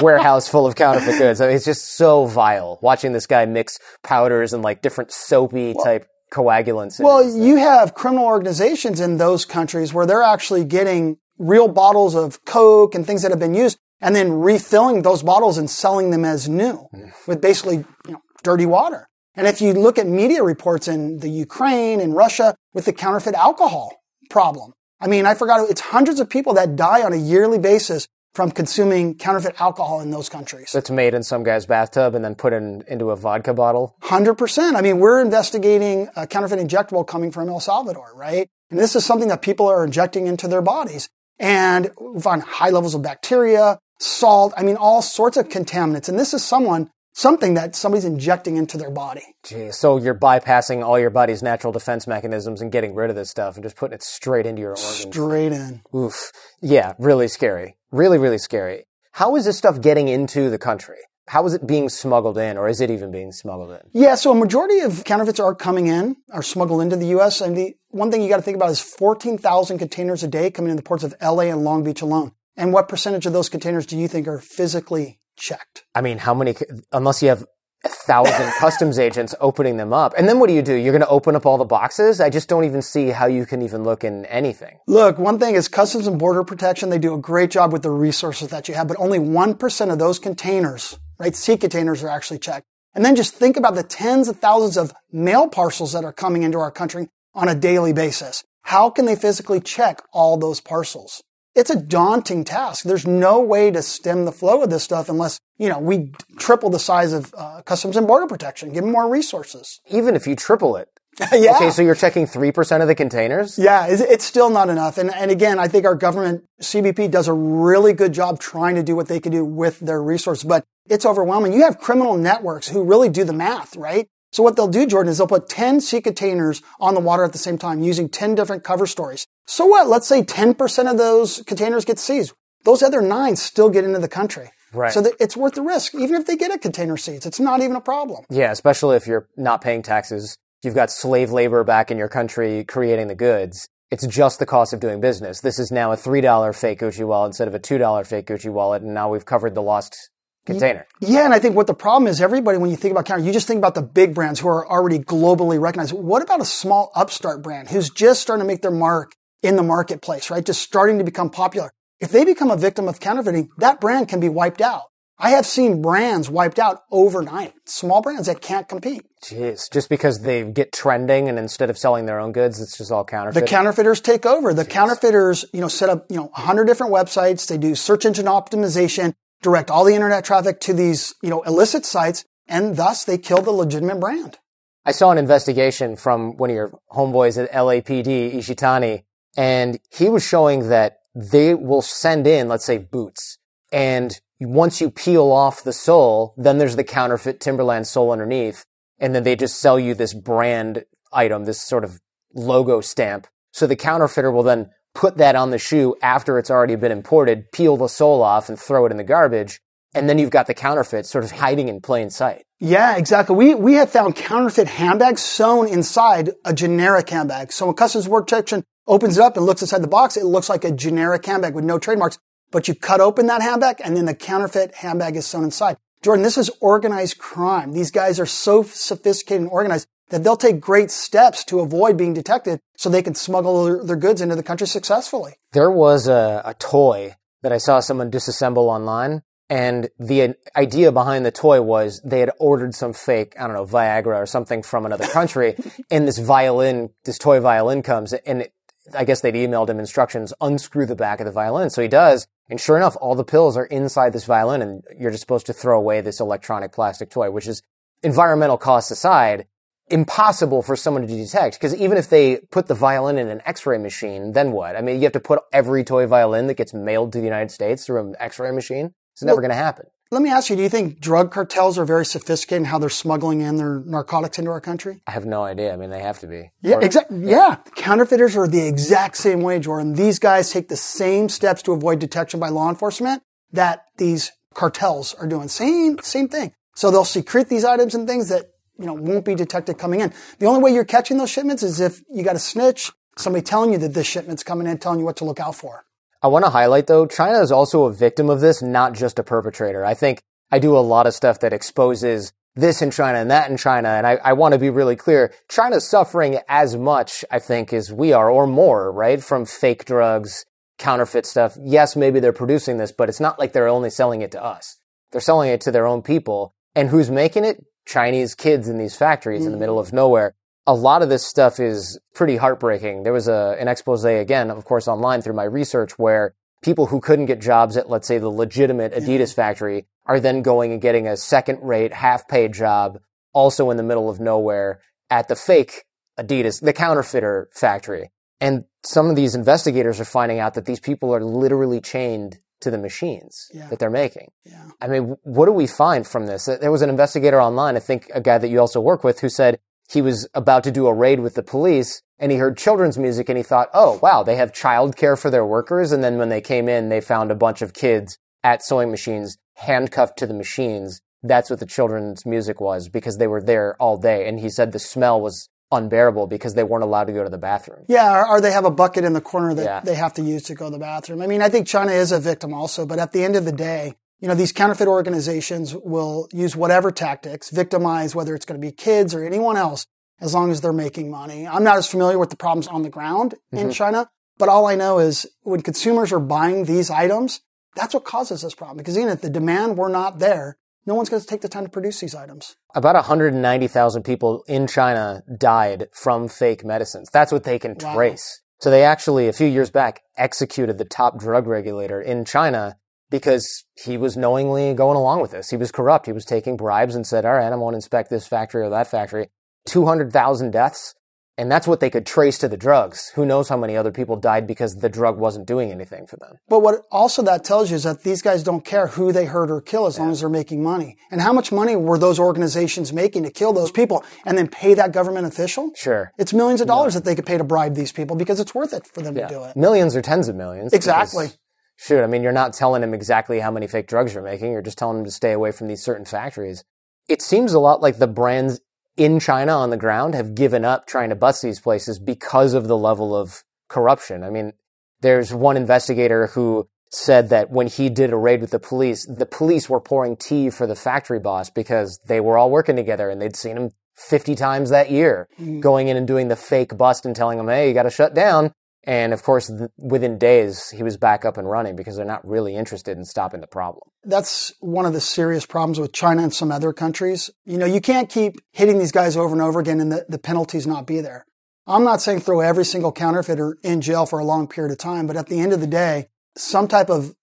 warehouse full of counterfeit goods. I mean, it's just so vile watching this guy mix powders and like different soapy type coagulants. Well, you have criminal organizations in those countries where they're actually getting real bottles of Coke and things that have been used and then refilling those bottles and selling them as new mm. with basically, you know, dirty water. And if you look at media reports in the Ukraine and Russia with the counterfeit alcohol problem, I mean, I forgot it's hundreds of people that die on a yearly basis from consuming counterfeit alcohol in those countries. that's made in some guy's bathtub and then put in into a vodka bottle. Hundred percent. I mean, we're investigating a counterfeit injectable coming from El Salvador, right? And this is something that people are injecting into their bodies. And we find high levels of bacteria, salt, I mean, all sorts of contaminants. And this is someone, something that somebody's injecting into their body. Gee, so you're bypassing all your body's natural defense mechanisms and getting rid of this stuff and just putting it straight into your organs. Straight in. Oof. Yeah, really scary. Really, really scary. How is this stuff getting into the country? how is it being smuggled in, or is it even being smuggled in? Yeah, so a majority of counterfeits are coming in, are smuggled into the U.S. And the one thing you got to think about is 14,000 containers a day coming in the ports of L.A. and Long Beach alone. And what percentage of those containers do you think are physically checked? I mean, how many? Unless you have a thousand <laughs> customs agents opening them up. And then what do you do? You're going to open up all the boxes? I just don't even see how you can even look in anything. Look, one thing is Customs and Border Protection, they do a great job with the resources that you have, but only 1% of those containers, right, sea containers are actually checked. And then just think about the tens of thousands of mail parcels that are coming into our country on a daily basis. How can they physically check all those parcels? It's a daunting task. There's no way to stem the flow of this stuff unless, you know, we triple the size of uh, Customs and Border Protection, give them more resources. Even if you triple it. <laughs> yeah. Okay, so you're checking 3% of the containers? Yeah, it's, it's, still not enough. And, and again, I think our government, CBP, does a really good job trying to do what they can do with their resources, but it's overwhelming. You have criminal networks who really do the math, right? So what they'll do, Jordan, is they'll put 10 sea containers on the water at the same time using 10 different cover stories. So what? Let's say 10% of those containers get seized. Those other nine still get into the country. Right. So it's worth the risk. Even if they get a container seized, it's not even a problem. Yeah, especially if you're not paying taxes. You've got slave labor back in your country creating the goods. It's just the cost of doing business. This is now a $3 fake Gucci wallet instead of a $2 fake Gucci wallet. And now we've covered the lost container. Yeah, and I think what the problem is, everybody, when you think about counter, you just think about the big brands who are already globally recognized. What about a small upstart brand who's just starting to make their mark in the marketplace, right? Just starting to become popular. If they become a victim of counterfeiting, that brand can be wiped out. I have seen brands wiped out overnight. Small brands that can't compete. Jeez, just because they get trending and instead of selling their own goods, it's just all counterfeit. The counterfeiters take over. The Jeez. counterfeiters, you know, set up, you know, 100 different websites. They do search engine optimization direct all the internet traffic to these, you know, illicit sites, and thus they kill the legitimate brand. I saw an investigation from one of your homeboys at LAPD, Ishitani, and he was showing that they will send in, let's say, boots. And once you peel off the sole, then there's the counterfeit Timberland sole underneath. And then they just sell you this brand item, this sort of logo stamp. So the counterfeiter will then put that on the shoe after it's already been imported, peel the sole off and throw it in the garbage. And then you've got the counterfeit sort of hiding in plain sight. Yeah, exactly. We, we have found counterfeit handbags sewn inside a generic handbag. So when Customs Border Protection opens it up and looks inside the box, it looks like a generic handbag with no trademarks. But you cut open that handbag and then the counterfeit handbag is sewn inside. Jordan, this is organized crime. These guys are so sophisticated and organized that they'll take great steps to avoid being detected so they can smuggle their, their goods into the country successfully. There was a, a toy that I saw someone disassemble online. And the idea behind the toy was they had ordered some fake, I don't know, Viagra or something from another country. <laughs> and this violin, this toy violin comes and it, I guess they'd emailed him instructions, unscrew the back of the violin. So he does. And sure enough, all the pills are inside this violin and you're just supposed to throw away this electronic plastic toy, which is environmental costs aside impossible for someone to detect because even if they put the violin in an x-ray machine then what? I mean you have to put every toy violin that gets mailed to the united states through an x-ray machine? It's well, never going to happen. let me ask you do you think drug cartels are very sophisticated in how they're smuggling in their narcotics into our country? I have no idea. I mean they have to be. Yeah exactly yeah. Counterfeiters are the exact same way jordan. These guys take the same steps to avoid detection by law enforcement that these cartels are doing. Same same thing. So they'll secrete these items and things that you know, won't be detected coming in. The only way you're catching those shipments is if you got a snitch, somebody telling you that this shipment's coming in, telling you what to look out for. I want to highlight though, China is also a victim of this, not just a perpetrator. I think I do a lot of stuff that exposes this in China and that in China. And I, I want to be really clear. China's suffering as much, I think, as we are or more, right? From fake drugs, counterfeit stuff. Yes, maybe they're producing this, but it's not like they're only selling it to us. They're selling it to their own people. And who's making it? Chinese kids in these factories mm-hmm. in the middle of nowhere. A lot of this stuff is pretty heartbreaking. There was a, an expose again, of course, online through my research where people who couldn't get jobs at, let's say, the legitimate Adidas factory are then going and getting a second rate, half paid job also in the middle of nowhere at the fake Adidas, the counterfeiter factory. And some of these investigators are finding out that these people are literally chained to the machines yeah. that they're making. Yeah. I mean, what do we find from this? There was an investigator online, I think a guy that you also work with, who said he was about to do a raid with the police and he heard children's music and he thought, oh, wow, they have childcare for their workers. And then when they came in, they found a bunch of kids at sewing machines handcuffed to the machines, that's what the children's music was because they were there all day. And he said the smell was unbearable because they weren't allowed to go to the bathroom. Yeah, or, or they have a bucket in the corner that Yeah. they have to use to go to the bathroom. I mean, I think China is a victim also, but at the end of the day, you know, these counterfeit organizations will use whatever tactics, victimize whether it's going to be kids or anyone else, as long as they're making money. I'm not as familiar with the problems on the ground in mm-hmm. China, but all I know is when consumers are buying these items, that's what causes this problem. Because even if the demand were not there, no one's going to take the time to produce these items. About 190,000 people in China died from fake medicines. That's what they can Wow. trace. So they actually, a few years back, executed the top drug regulator in China because he was knowingly going along with this. He was corrupt. He was taking bribes and said, all right, I'm going to inspect this factory or that factory. 200,000 deaths. And that's what they could trace to the drugs. Who knows how many other people died because the drug wasn't doing anything for them. But what also that tells you is that these guys don't care who they hurt or kill as long as they're making money. And how much money were those organizations making to kill those people and then pay that government official? Sure. It's millions of dollars that they could pay to bribe these people because it's worth it for them to do it. Millions or tens of millions. Exactly. because, Shoot, I mean, you're not telling them exactly how many fake drugs you're making. You're just telling them to stay away from these certain factories. It seems a lot like the brands in China on the ground have given up trying to bust these places because of the level of corruption. I mean, there's one investigator who said that when he did a raid with the police, the police were pouring tea for the factory boss because they were all working together and they'd seen him 50 times that year mm. going in and doing the fake bust and telling him, hey, you got to shut down. And of course, th- within days, he was back up and running because they're not really interested in stopping the problem. That's one of the serious problems with China and some other countries. You know, you can't keep hitting these guys over and over again and the, the penalties not be there. I'm not saying throw every single counterfeiter in jail for a long period of time, but at the end of the day, some type of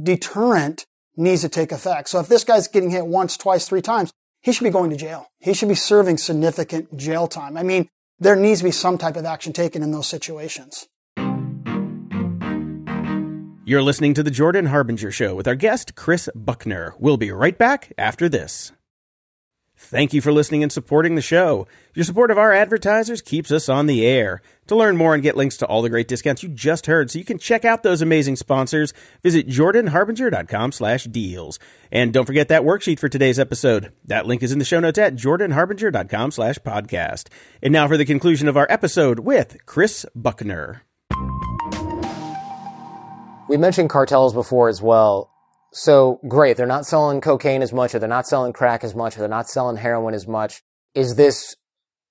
deterrent needs to take effect. So if this guy's getting hit once, twice, three times, he should be going to jail. He should be serving significant jail time. I mean, there needs to be some type of action taken in those situations. You're listening to The Jordan Harbinger Show with our guest, Kris Buckner. We'll be right back after this. Thank you for listening and supporting the show. Your support of our advertisers keeps us on the air. To learn more and get links to all the great discounts you just heard so you can check out those amazing sponsors, visit jordanharbinger.com slash deals. And don't forget that worksheet for today's episode. That link is in the show notes at jordanharbinger.com slash podcast. And now for the conclusion of our episode with Kris Buckner. We mentioned cartels before as well. So great, they're not selling cocaine as much, or they're not selling crack as much, or they're not selling heroin as much. Is this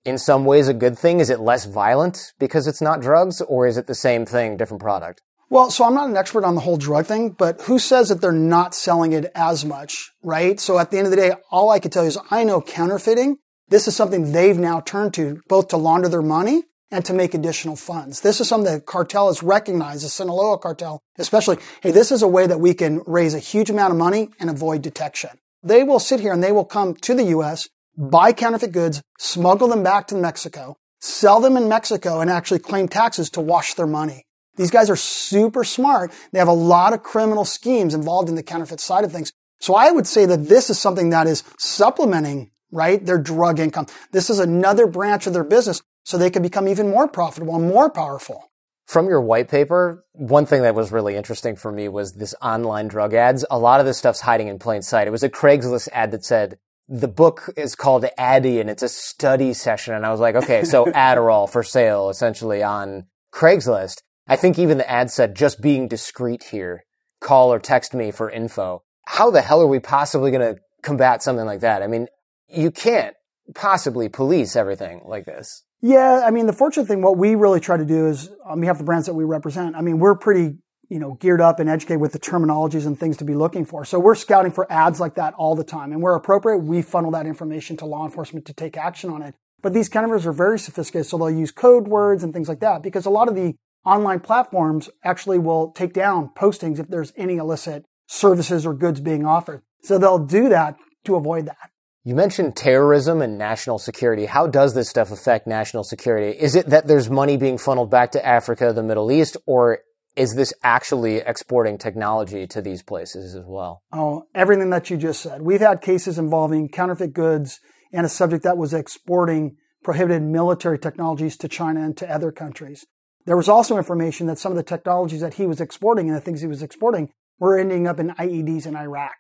in some ways a good thing? Is it less violent because it's not drugs, or is it the same thing, different product? Well, so I'm not an expert on the whole drug thing, but who says that they're not selling it as much, right? So at the end of the day, all I can tell you is I know counterfeiting. This is something they've now turned to both to launder their money and to make additional funds. This is something that cartel has recognized, the Sinaloa cartel especially. Hey, this is a way that we can raise a huge amount of money and avoid detection. They will sit here and they will come to the U.S., buy counterfeit goods, smuggle them back to Mexico, sell them in Mexico, and actually claim taxes to wash their money. These guys are super smart. They have a lot of criminal schemes involved in the counterfeit side of things. So I would say that this is something that is supplementing, right, their drug income. This is another branch of their business so they can become even more profitable and more powerful. From your white paper, one thing that was really interesting for me was this online drug ads. A lot of this stuff's hiding in plain sight. It was a Craigslist ad that said, the book is called Addy and it's a study session. And I was like, okay, so <laughs> Adderall for sale essentially on Craigslist. I think even the ad said just being discreet here. Call or text me for info. How the hell are we possibly going to combat something like that? I mean, you can't possibly police everything like this. Yeah, I mean, the fortunate thing, what we really try to do is on behalf of the brands that we represent, I mean, we're pretty, you know, geared up and educated with the terminologies and things to be looking for. So we're scouting for ads like that all the time. And where appropriate, we funnel that information to law enforcement to take action on it. But these counterfeiters are very sophisticated, so they'll use code words and things like that because a lot of the online platforms actually will take down postings if there's any illicit services or goods being offered. So they'll do that to avoid that. You mentioned terrorism and national security. How does this stuff affect national security? Is it that there's money being funneled back to Africa, the Middle East, or is this actually exporting technology to these places as well? Oh, everything that you just said. We've had cases involving counterfeit goods and a subject that was exporting prohibited military technologies to China and to other countries. There was also information that some of the technologies that he was exporting and the things he was exporting were ending up in IEDs in Iraq.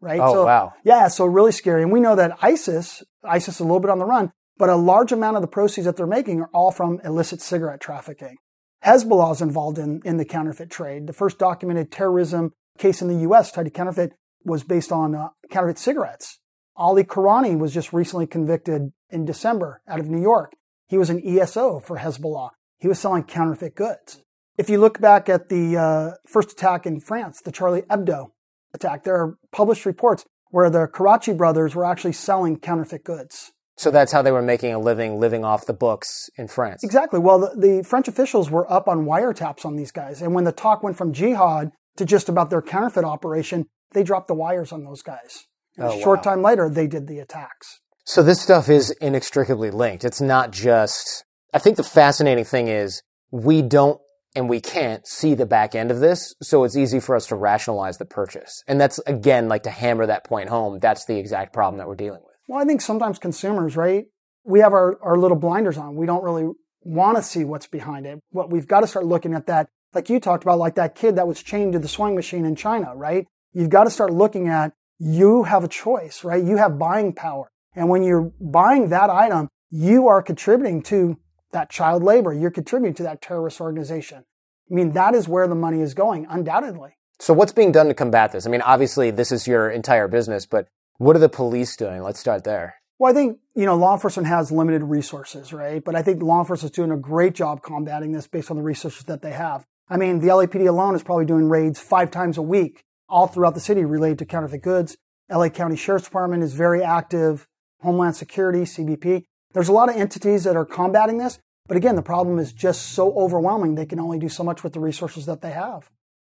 Right? Oh, so, wow. Yeah, so really scary. And we know that ISIS, ISIS is a little bit on the run, but a large amount of the proceeds that they're making are all from illicit cigarette trafficking. Hezbollah is involved in, in the counterfeit trade. The first documented terrorism case in the U.S. tied to counterfeit was based on uh, counterfeit cigarettes. Ali Kourani was just recently convicted in December out of New York. He was an ESO for Hezbollah. He was selling counterfeit goods. If you look back at the uh, first attack in France, the Charlie Hebdo attack, there are published reports where the Kouachi brothers were actually selling counterfeit goods. So that's how they were making a living, living off the books in France. Exactly. Well, the, the French officials were up on wiretaps on these guys. And when the talk went from jihad to just about their counterfeit operation, they dropped the wires on those guys. And Oh, a short wow. time later, they did the attacks. So this stuff is inextricably linked. It's not just, I think the fascinating thing is we don't and we can't see the back end of this. So it's easy for us to rationalize the purchase. And that's again, like to hammer that point home. That's the exact problem that we're dealing with. Well, I think sometimes consumers, right? We have our, our little blinders on. We don't really want to see what's behind it. What we've got to start looking at that, like you talked about, like that kid that was chained to the sewing machine in China, right? You've got to start looking at you have a choice, right? You have buying power. And when you're buying that item, you are contributing to that child labor. You're contributing to that terrorist organization. I mean, that is where the money is going, undoubtedly. So what's being done to combat this? I mean, obviously this is your entire business, but what are the police doing? Let's start there. Well, I think, you know, law enforcement has limited resources, right? But I think law enforcement is doing a great job combating this based on the resources that they have. I mean, the LAPD alone is probably doing raids five times a week all throughout the city related to counterfeit goods. LA County Sheriff's Department is very active. Homeland Security, CBP. There's a lot of entities that are combating this. But again, the problem is just so overwhelming. They can only do so much with the resources that they have.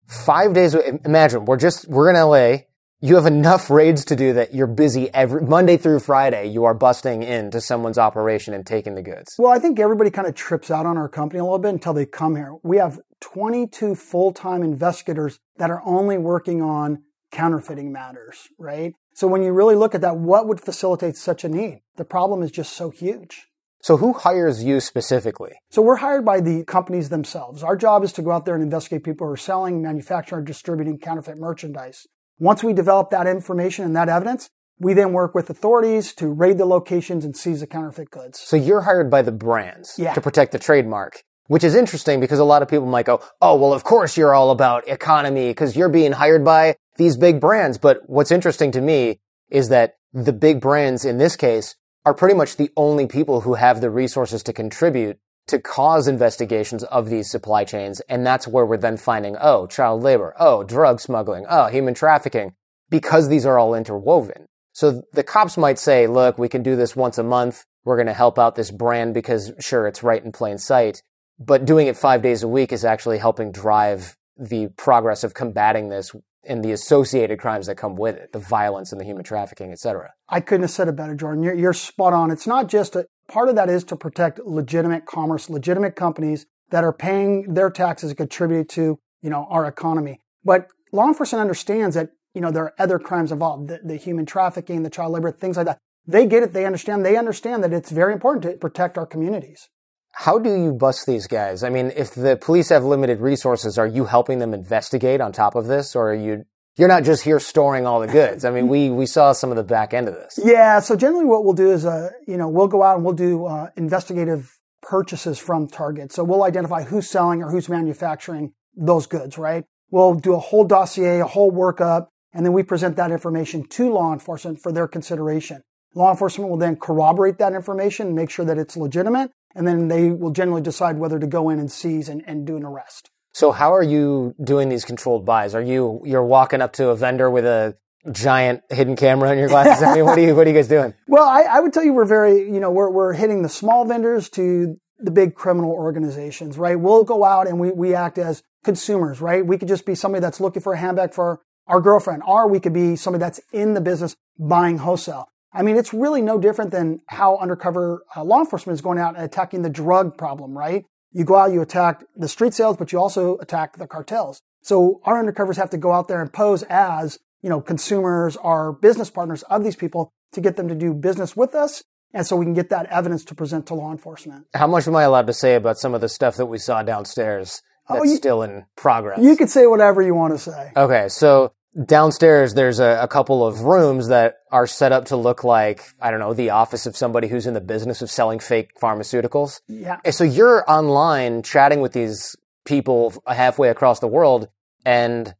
Five days. Imagine we're just we're in LA. You have enough raids to do that you're busy every Monday through Friday. You are busting into someone's operation and taking the goods. Well, I think everybody kind of trips out on our company a little bit until they come here. We have 22 full-time investigators that are only working on counterfeiting matters, right? So when you really look at that, what would facilitate such a need? The problem is just so huge. So who hires you specifically? So we're hired by the companies themselves. Our job is to go out there and investigate people who are selling, manufacturing, or distributing counterfeit merchandise. Once we develop that information and that evidence, we then work with authorities to raid the locations and seize the counterfeit goods. So you're hired by the brands Yeah. to protect the trademark, which is interesting because a lot of people might go, "Oh, well, of course you're all about economy because you're being hired by these big brands." But what's interesting to me is that the big brands in this case are pretty much the only people who have the resources to contribute to cause investigations of these supply chains. And that's where we're then finding, oh, child labor, oh, drug smuggling, oh, human trafficking, because these are all interwoven. So the cops might say, look, we can do this once a month. We're going to help out this brand because sure, it's right in plain sight. But doing it five days a week is actually helping drive the progress of combating this and the associated crimes that come with it, the violence and the human trafficking, et cetera. I couldn't have said it better, Jordan. You're, you're spot on. It's not just a part of that is to protect legitimate commerce, legitimate companies that are paying their taxes and contribute to, you know, our economy. But law enforcement understands that, you know, there are other crimes involved, the, the human trafficking, the child labor, things like that. They get it. They understand. They understand that it's very important to protect our communities. How do you bust these guys? I mean, if the police have limited resources, are you helping them investigate on top of this, or are you? You're not just here storing all the goods. I mean, we we saw some of the back end of this. Yeah. So generally, what we'll do is, uh, you know, we'll go out and we'll do uh, investigative purchases from Target. So we'll identify who's selling or who's manufacturing those goods. Right. We'll do a whole dossier, a whole workup, and then we present that information to law enforcement for their consideration. Law enforcement will then corroborate that information, make sure that it's legitimate, and then they will generally decide whether to go in and seize and, and do an arrest. So how are you doing these controlled buys? Are you you're walking up to a vendor with a giant hidden camera in your glasses? I mean, what are you what are you guys doing? <laughs> Well, I, I would tell you we're very, you know, we're, we're hitting the small vendors to the big criminal organizations, right? We'll go out and we, we act as consumers, right? We could just be somebody that's looking for a handbag for our girlfriend, or we could be somebody that's in the business buying wholesale. I mean, it's really no different than how undercover uh, law enforcement is going out and attacking the drug problem, right? You go out, you attack the street sales, but you also attack the cartels. So our undercovers have to go out there and pose as, you know, consumers or business partners of these people to get them to do business with us. And so we can get that evidence to present to law enforcement. How much am I allowed to say about some of the stuff that we saw downstairs that's Oh, you- still in progress? You could say whatever you want to say. Okay, so downstairs there's a, a, couple of rooms that are set up to look like i don't know the office of somebody who's in the business of selling fake pharmaceuticals. Yeah. So you're online chatting with these people halfway across the world and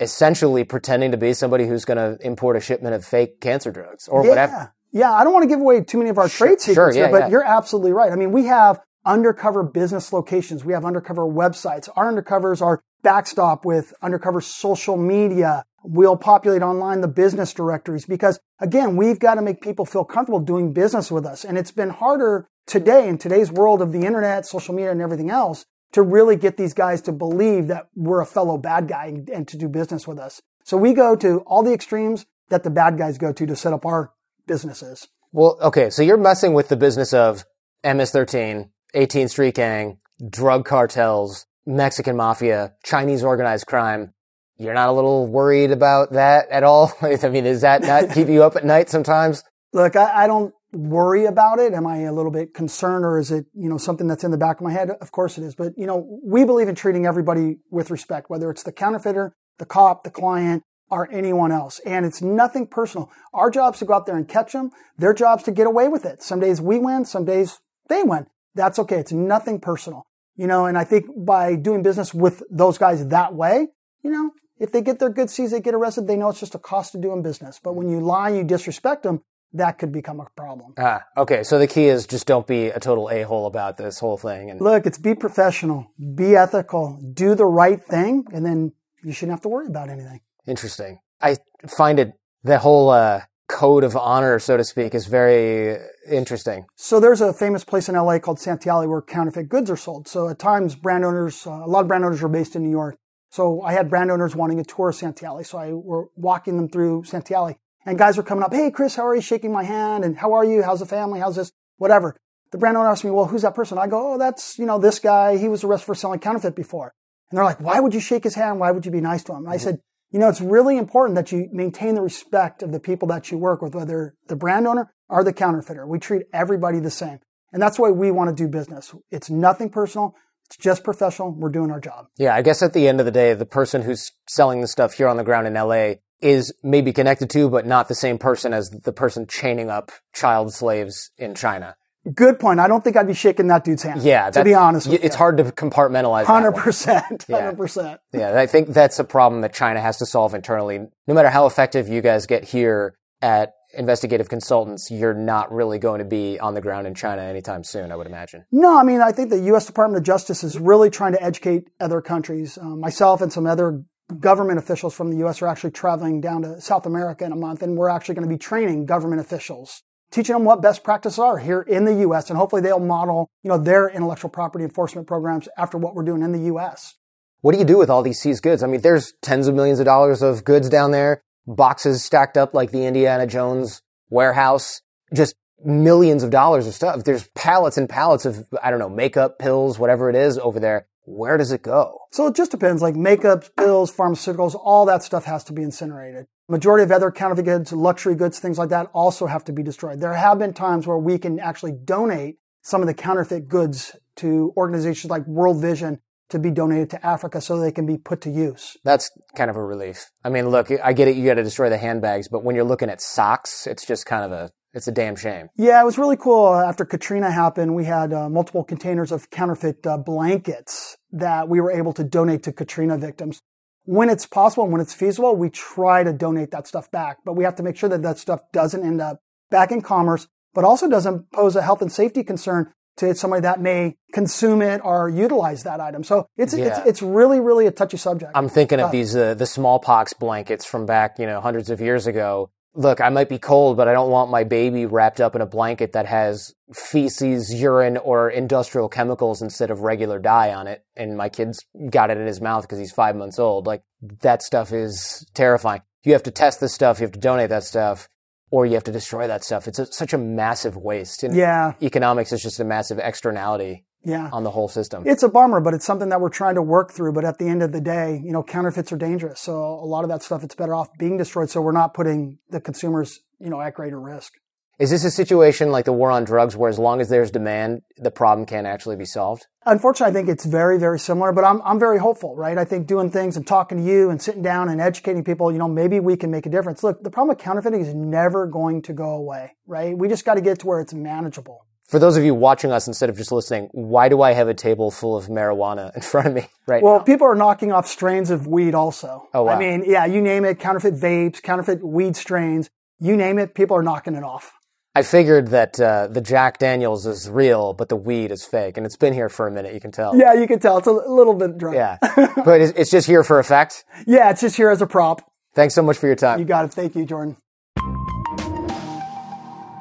essentially pretending to be somebody who's going to import a shipment of fake cancer drugs or yeah. whatever. Yeah. I don't want to give away too many of our sure, trade secrets sure, yeah, here, but yeah. you're absolutely right. I mean we have undercover business locations. We have undercover websites. Our undercovers are backstop with undercover social media We'll populate online the business directories because again, we've got to make people feel comfortable doing business with us. And it's been harder today in today's world of the internet, social media and everything else to really get these guys to believe that we're a fellow bad guy and to do business with us. So we go to all the extremes that the bad guys go to to set up our businesses. Well, okay. So you're messing with the business of MS-13, 18th Street Gang, drug cartels, Mexican mafia, Chinese organized crime you're not a little worried about that at all? <laughs> I mean, does that not keep you up at night sometimes? Look, I, I, don't worry about it. Am I a little bit concerned or is it, you know, something that's in the back of my head? Of course it is. But, you know, we believe in treating everybody with respect, whether it's the counterfeiter, the cop, the client, or anyone else. And it's nothing personal. Our job's to go out there and catch them. Their job's to get away with it. Some days we win, some days they win. That's okay. It's nothing personal. You know, and I think by doing business with those guys that way, you know, if they get their good C's, they get arrested, they know it's just a cost of doing business. But when you lie, and you disrespect them, that could become a problem. Ah, okay. So the key is just don't be a total a hole about this whole thing. And look, it's be professional, be ethical, do the right thing, and then you shouldn't have to worry about anything. Interesting. I find it the whole uh, code of honor, so to speak, is very interesting. So there's a famous place in LA called Santee Alley where counterfeit goods are sold. So at times, brand owners, uh, a lot of brand owners are based in New York. So I had brand owners wanting a tour of Santee Alley. So I were walking them through Santee Alley and guys were coming up. Hey, Kris, how are you? Shaking my hand. And how are you? How's the family? How's this? Whatever. The brand owner asked me, well, who's that person? I go, oh, that's, you know, this guy. He was arrested for selling counterfeit before. And they're like, why would you shake his hand? Why would you be nice to him? And I said, you know, it's really important that you maintain the respect of the people that you work with, whether the brand owner or the counterfeiter. We treat everybody the same. And that's why we want to do business. It's nothing personal. It's just professional. We're doing our job. Yeah, I guess at the end of the day, the person who's selling the stuff here on the ground in LA is maybe connected to, but not the same person as the person chaining up child slaves in China. Good point. I don't think I'd be shaking that dude's hand. Yeah, to be honest, it's you. It's hard to compartmentalize. Hundred percent, hundred percent. Yeah, I think that's a problem that China has to solve internally. No matter how effective you guys get here at investigative consultants, you're not really going to be on the ground in China anytime soon, I would imagine. No, I mean, I think the U.S. Department of Justice is really trying to educate other countries. Um, myself and some other government officials from the U.S. are actually traveling down to South America in a month, and we're actually going to be training government officials, teaching them what best practices are here in the U.S., and hopefully they'll model, you know, their intellectual property enforcement programs after what we're doing in the U.S. What do you do with all these seized goods? I mean, there's tens of millions of dollars of goods down there boxes stacked up like the Indiana Jones warehouse, just millions of dollars of stuff. There's pallets and pallets of, I don't know, makeup, pills, whatever it is over there. Where does it go? So it just depends. Like makeup, pills, pharmaceuticals, all that stuff has to be incinerated. Majority of other counterfeit goods, luxury goods, things like that also have to be destroyed. There have been times where we can actually donate some of the counterfeit goods to organizations like World Vision to be donated to Africa so they can be put to use. That's kind of a relief. I mean, look, I get it. You got to destroy the handbags, but when you're looking at socks, it's just kind of a, it's a damn shame. Yeah, it was really cool. After Katrina happened, we had uh, multiple containers of counterfeit uh, blankets that we were able to donate to Katrina victims. When it's possible and when it's feasible, we try to donate that stuff back, but we have to make sure that that stuff doesn't end up back in commerce, but also doesn't pose a health and safety concern to somebody that may consume it or utilize that item. So it's yeah. it's, it's really really a touchy subject. I'm thinking of these uh, the smallpox blankets from back you know hundreds of years ago. Look, I might be cold, but I don't want my baby wrapped up in a blanket that has feces, urine, or industrial chemicals instead of regular dye on it. And my kid's got it in his mouth because he's five months old. Like that stuff is terrifying. You have to test this stuff. You have to donate that stuff or you have to destroy that stuff. It's a, such a massive waste. And yeah. Economics is just a massive externality yeah. on the whole system. It's a bummer, but it's something that we're trying to work through. But at the end of the day, you know, counterfeits are dangerous. So a lot of that stuff, it's better off being destroyed. So we're not putting the consumers, you know, at greater risk. Is this a situation like the war on drugs where as long as there's demand, the problem can't actually be solved? Unfortunately, I think it's very, very similar, but I'm, I'm very hopeful, right? I think doing things and talking to you and sitting down and educating people, you know, maybe we can make a difference. Look, the problem with counterfeiting is never going to go away, right? We just got to get to where it's manageable. For those of you watching us instead of just listening, why do I have a table full of marijuana in front of me <laughs> right well, now? people are knocking off strains of weed also. Oh, wow. I mean, yeah, you name it, counterfeit vapes, counterfeit weed strains, you name it, people are knocking it off. I figured that uh, the Jack Daniels is real, but the weed is fake, and it's been here for a minute. You can tell. Yeah, you can tell. It's a little bit dry. Yeah, <laughs> but it's, it's just here for effect. yeah, it's just here as a prop. Thanks so much for your time. You got it. Thank you, Jordan.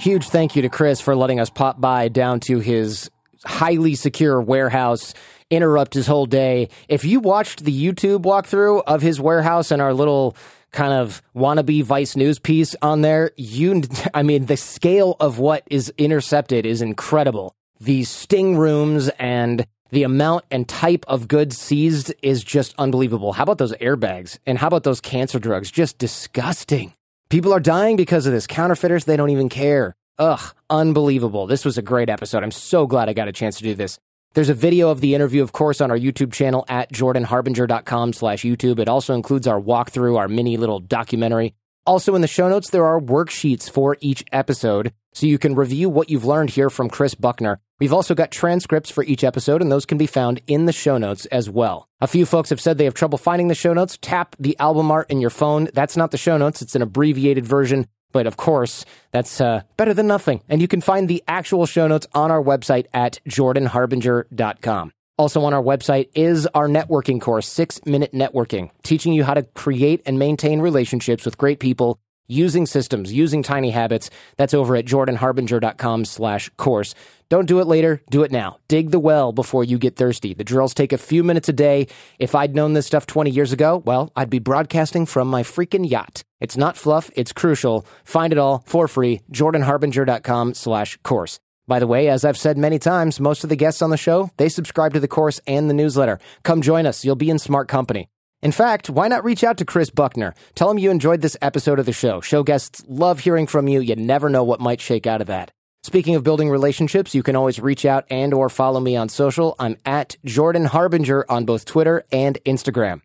Huge thank you to Kris for letting us pop by down to his highly secure warehouse, interrupt his whole day. If you watched the YouTube walkthrough of his warehouse and our little kind of wannabe Vice News piece on there, you, <laughs> I mean, the scale of what is intercepted is incredible. These sting rooms and the amount and type of goods seized is just unbelievable. How about those airbags? And how about those cancer drugs? Just disgusting. People are dying because of this. Counterfeiters, they don't even care. Ugh, unbelievable. This was a great episode. I'm so glad I got a chance to do this. There's a video of the interview, of course, on our YouTube channel at jordanharbinger.com slash YouTube. It also includes our walkthrough, our mini little documentary. Also in the show notes, there are worksheets for each episode, so you can review what you've learned here from Kris Buckner. We've also got transcripts for each episode, and those can be found in the show notes as well. A few folks have said they have trouble finding the show notes. Tap the album art in your phone. That's not the show notes, it's an abbreviated version. But of course, that's uh, better than nothing. And you can find the actual show notes on our website at jordanharbinger.com. Also on our website is our networking course, Six Minute Networking, teaching you how to create and maintain relationships with great people using systems, using tiny habits. That's over at jordanharbinger.com slash course. Don't do it later. Do it now. Dig the well before you get thirsty. The drills take a few minutes a day. If I'd known this stuff 20 years ago, well, I'd be broadcasting from my freaking yacht. It's not fluff. It's crucial. Find it all for free. jordanharbinger.com slash course. By the way, as I've said many times, most of the guests on the show, they subscribe to the course and the newsletter. Come join us. You'll be in smart company. In fact, why not reach out to Kris Buckner? Tell him you enjoyed this episode of the show. Show guests love hearing from you. You never know what might shake out of that. Speaking of building relationships, you can always reach out and or follow me on social. I'm at Jordan Harbinger on both Twitter and Instagram.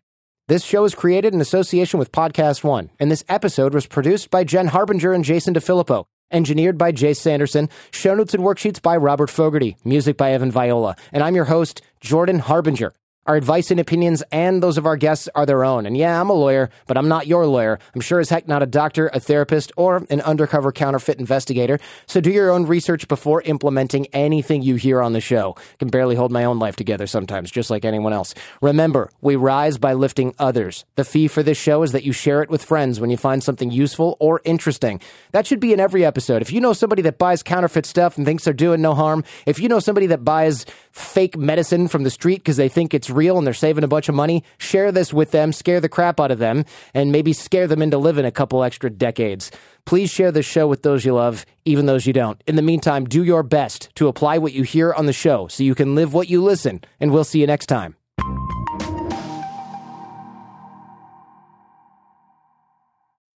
This show is created in association with Podcast One, and this episode was produced by Jen Harbinger and Jason DeFilippo. Engineered by Jay Sanderson, show notes and worksheets by Robert Fogarty, music by Evan Viola, and I'm your host, Jordan Harbinger. Our advice and opinions and those of our guests are their own. And yeah, I'm a lawyer, but I'm not your lawyer. I'm sure as heck not a doctor, a therapist, or an undercover counterfeit investigator. So do your own research before implementing anything you hear on the show. I can barely hold my own life together sometimes, just like anyone else. Remember, we rise by lifting others. The fee for this show is that you share it with friends when you find something useful or interesting. That should be in every episode. If you know somebody that buys counterfeit stuff and thinks they're doing no harm, if you know somebody that buys fake medicine from the street because they think it's real and they're saving a bunch of money, share this with them, scare the crap out of them, and maybe scare them into living a couple extra decades. Please share this show with those you love, even those you don't. In the meantime, do your best to apply what you hear on the show so you can live what you listen, and we'll see you next time.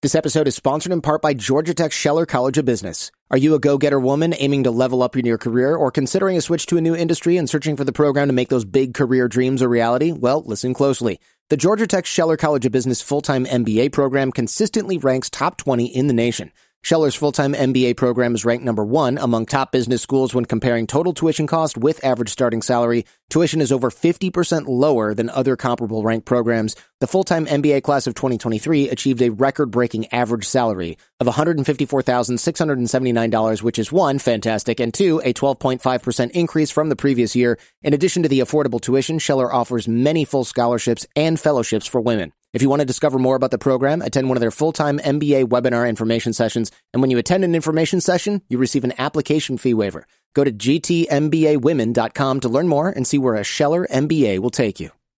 This episode is sponsored in part by Georgia Tech Scheller College of Business. Are you a go-getter woman aiming to level up in your career or considering a switch to a new industry and searching for the program to make those big career dreams a reality? Well, listen closely. The Georgia Tech Scheller College of Business full-time MBA program consistently ranks top 20 in the nation. Scheller's full-time MBA program is ranked number one among top business schools when comparing total tuition cost with average starting salary. Tuition is over 50% lower than other comparable ranked programs. The full-time MBA class of 2023 achieved a record-breaking average salary of $154,679, which is one, fantastic, and two, a 12.5% increase from the previous year. In addition to the affordable tuition, Scheller offers many full scholarships and fellowships for women. If you want to discover more about the program, attend one of their full-time MBA webinar information sessions. And when you attend an information session, you receive an application fee waiver. Go to gtmbawomen.com to learn more and see where a Scheller MBA will take you.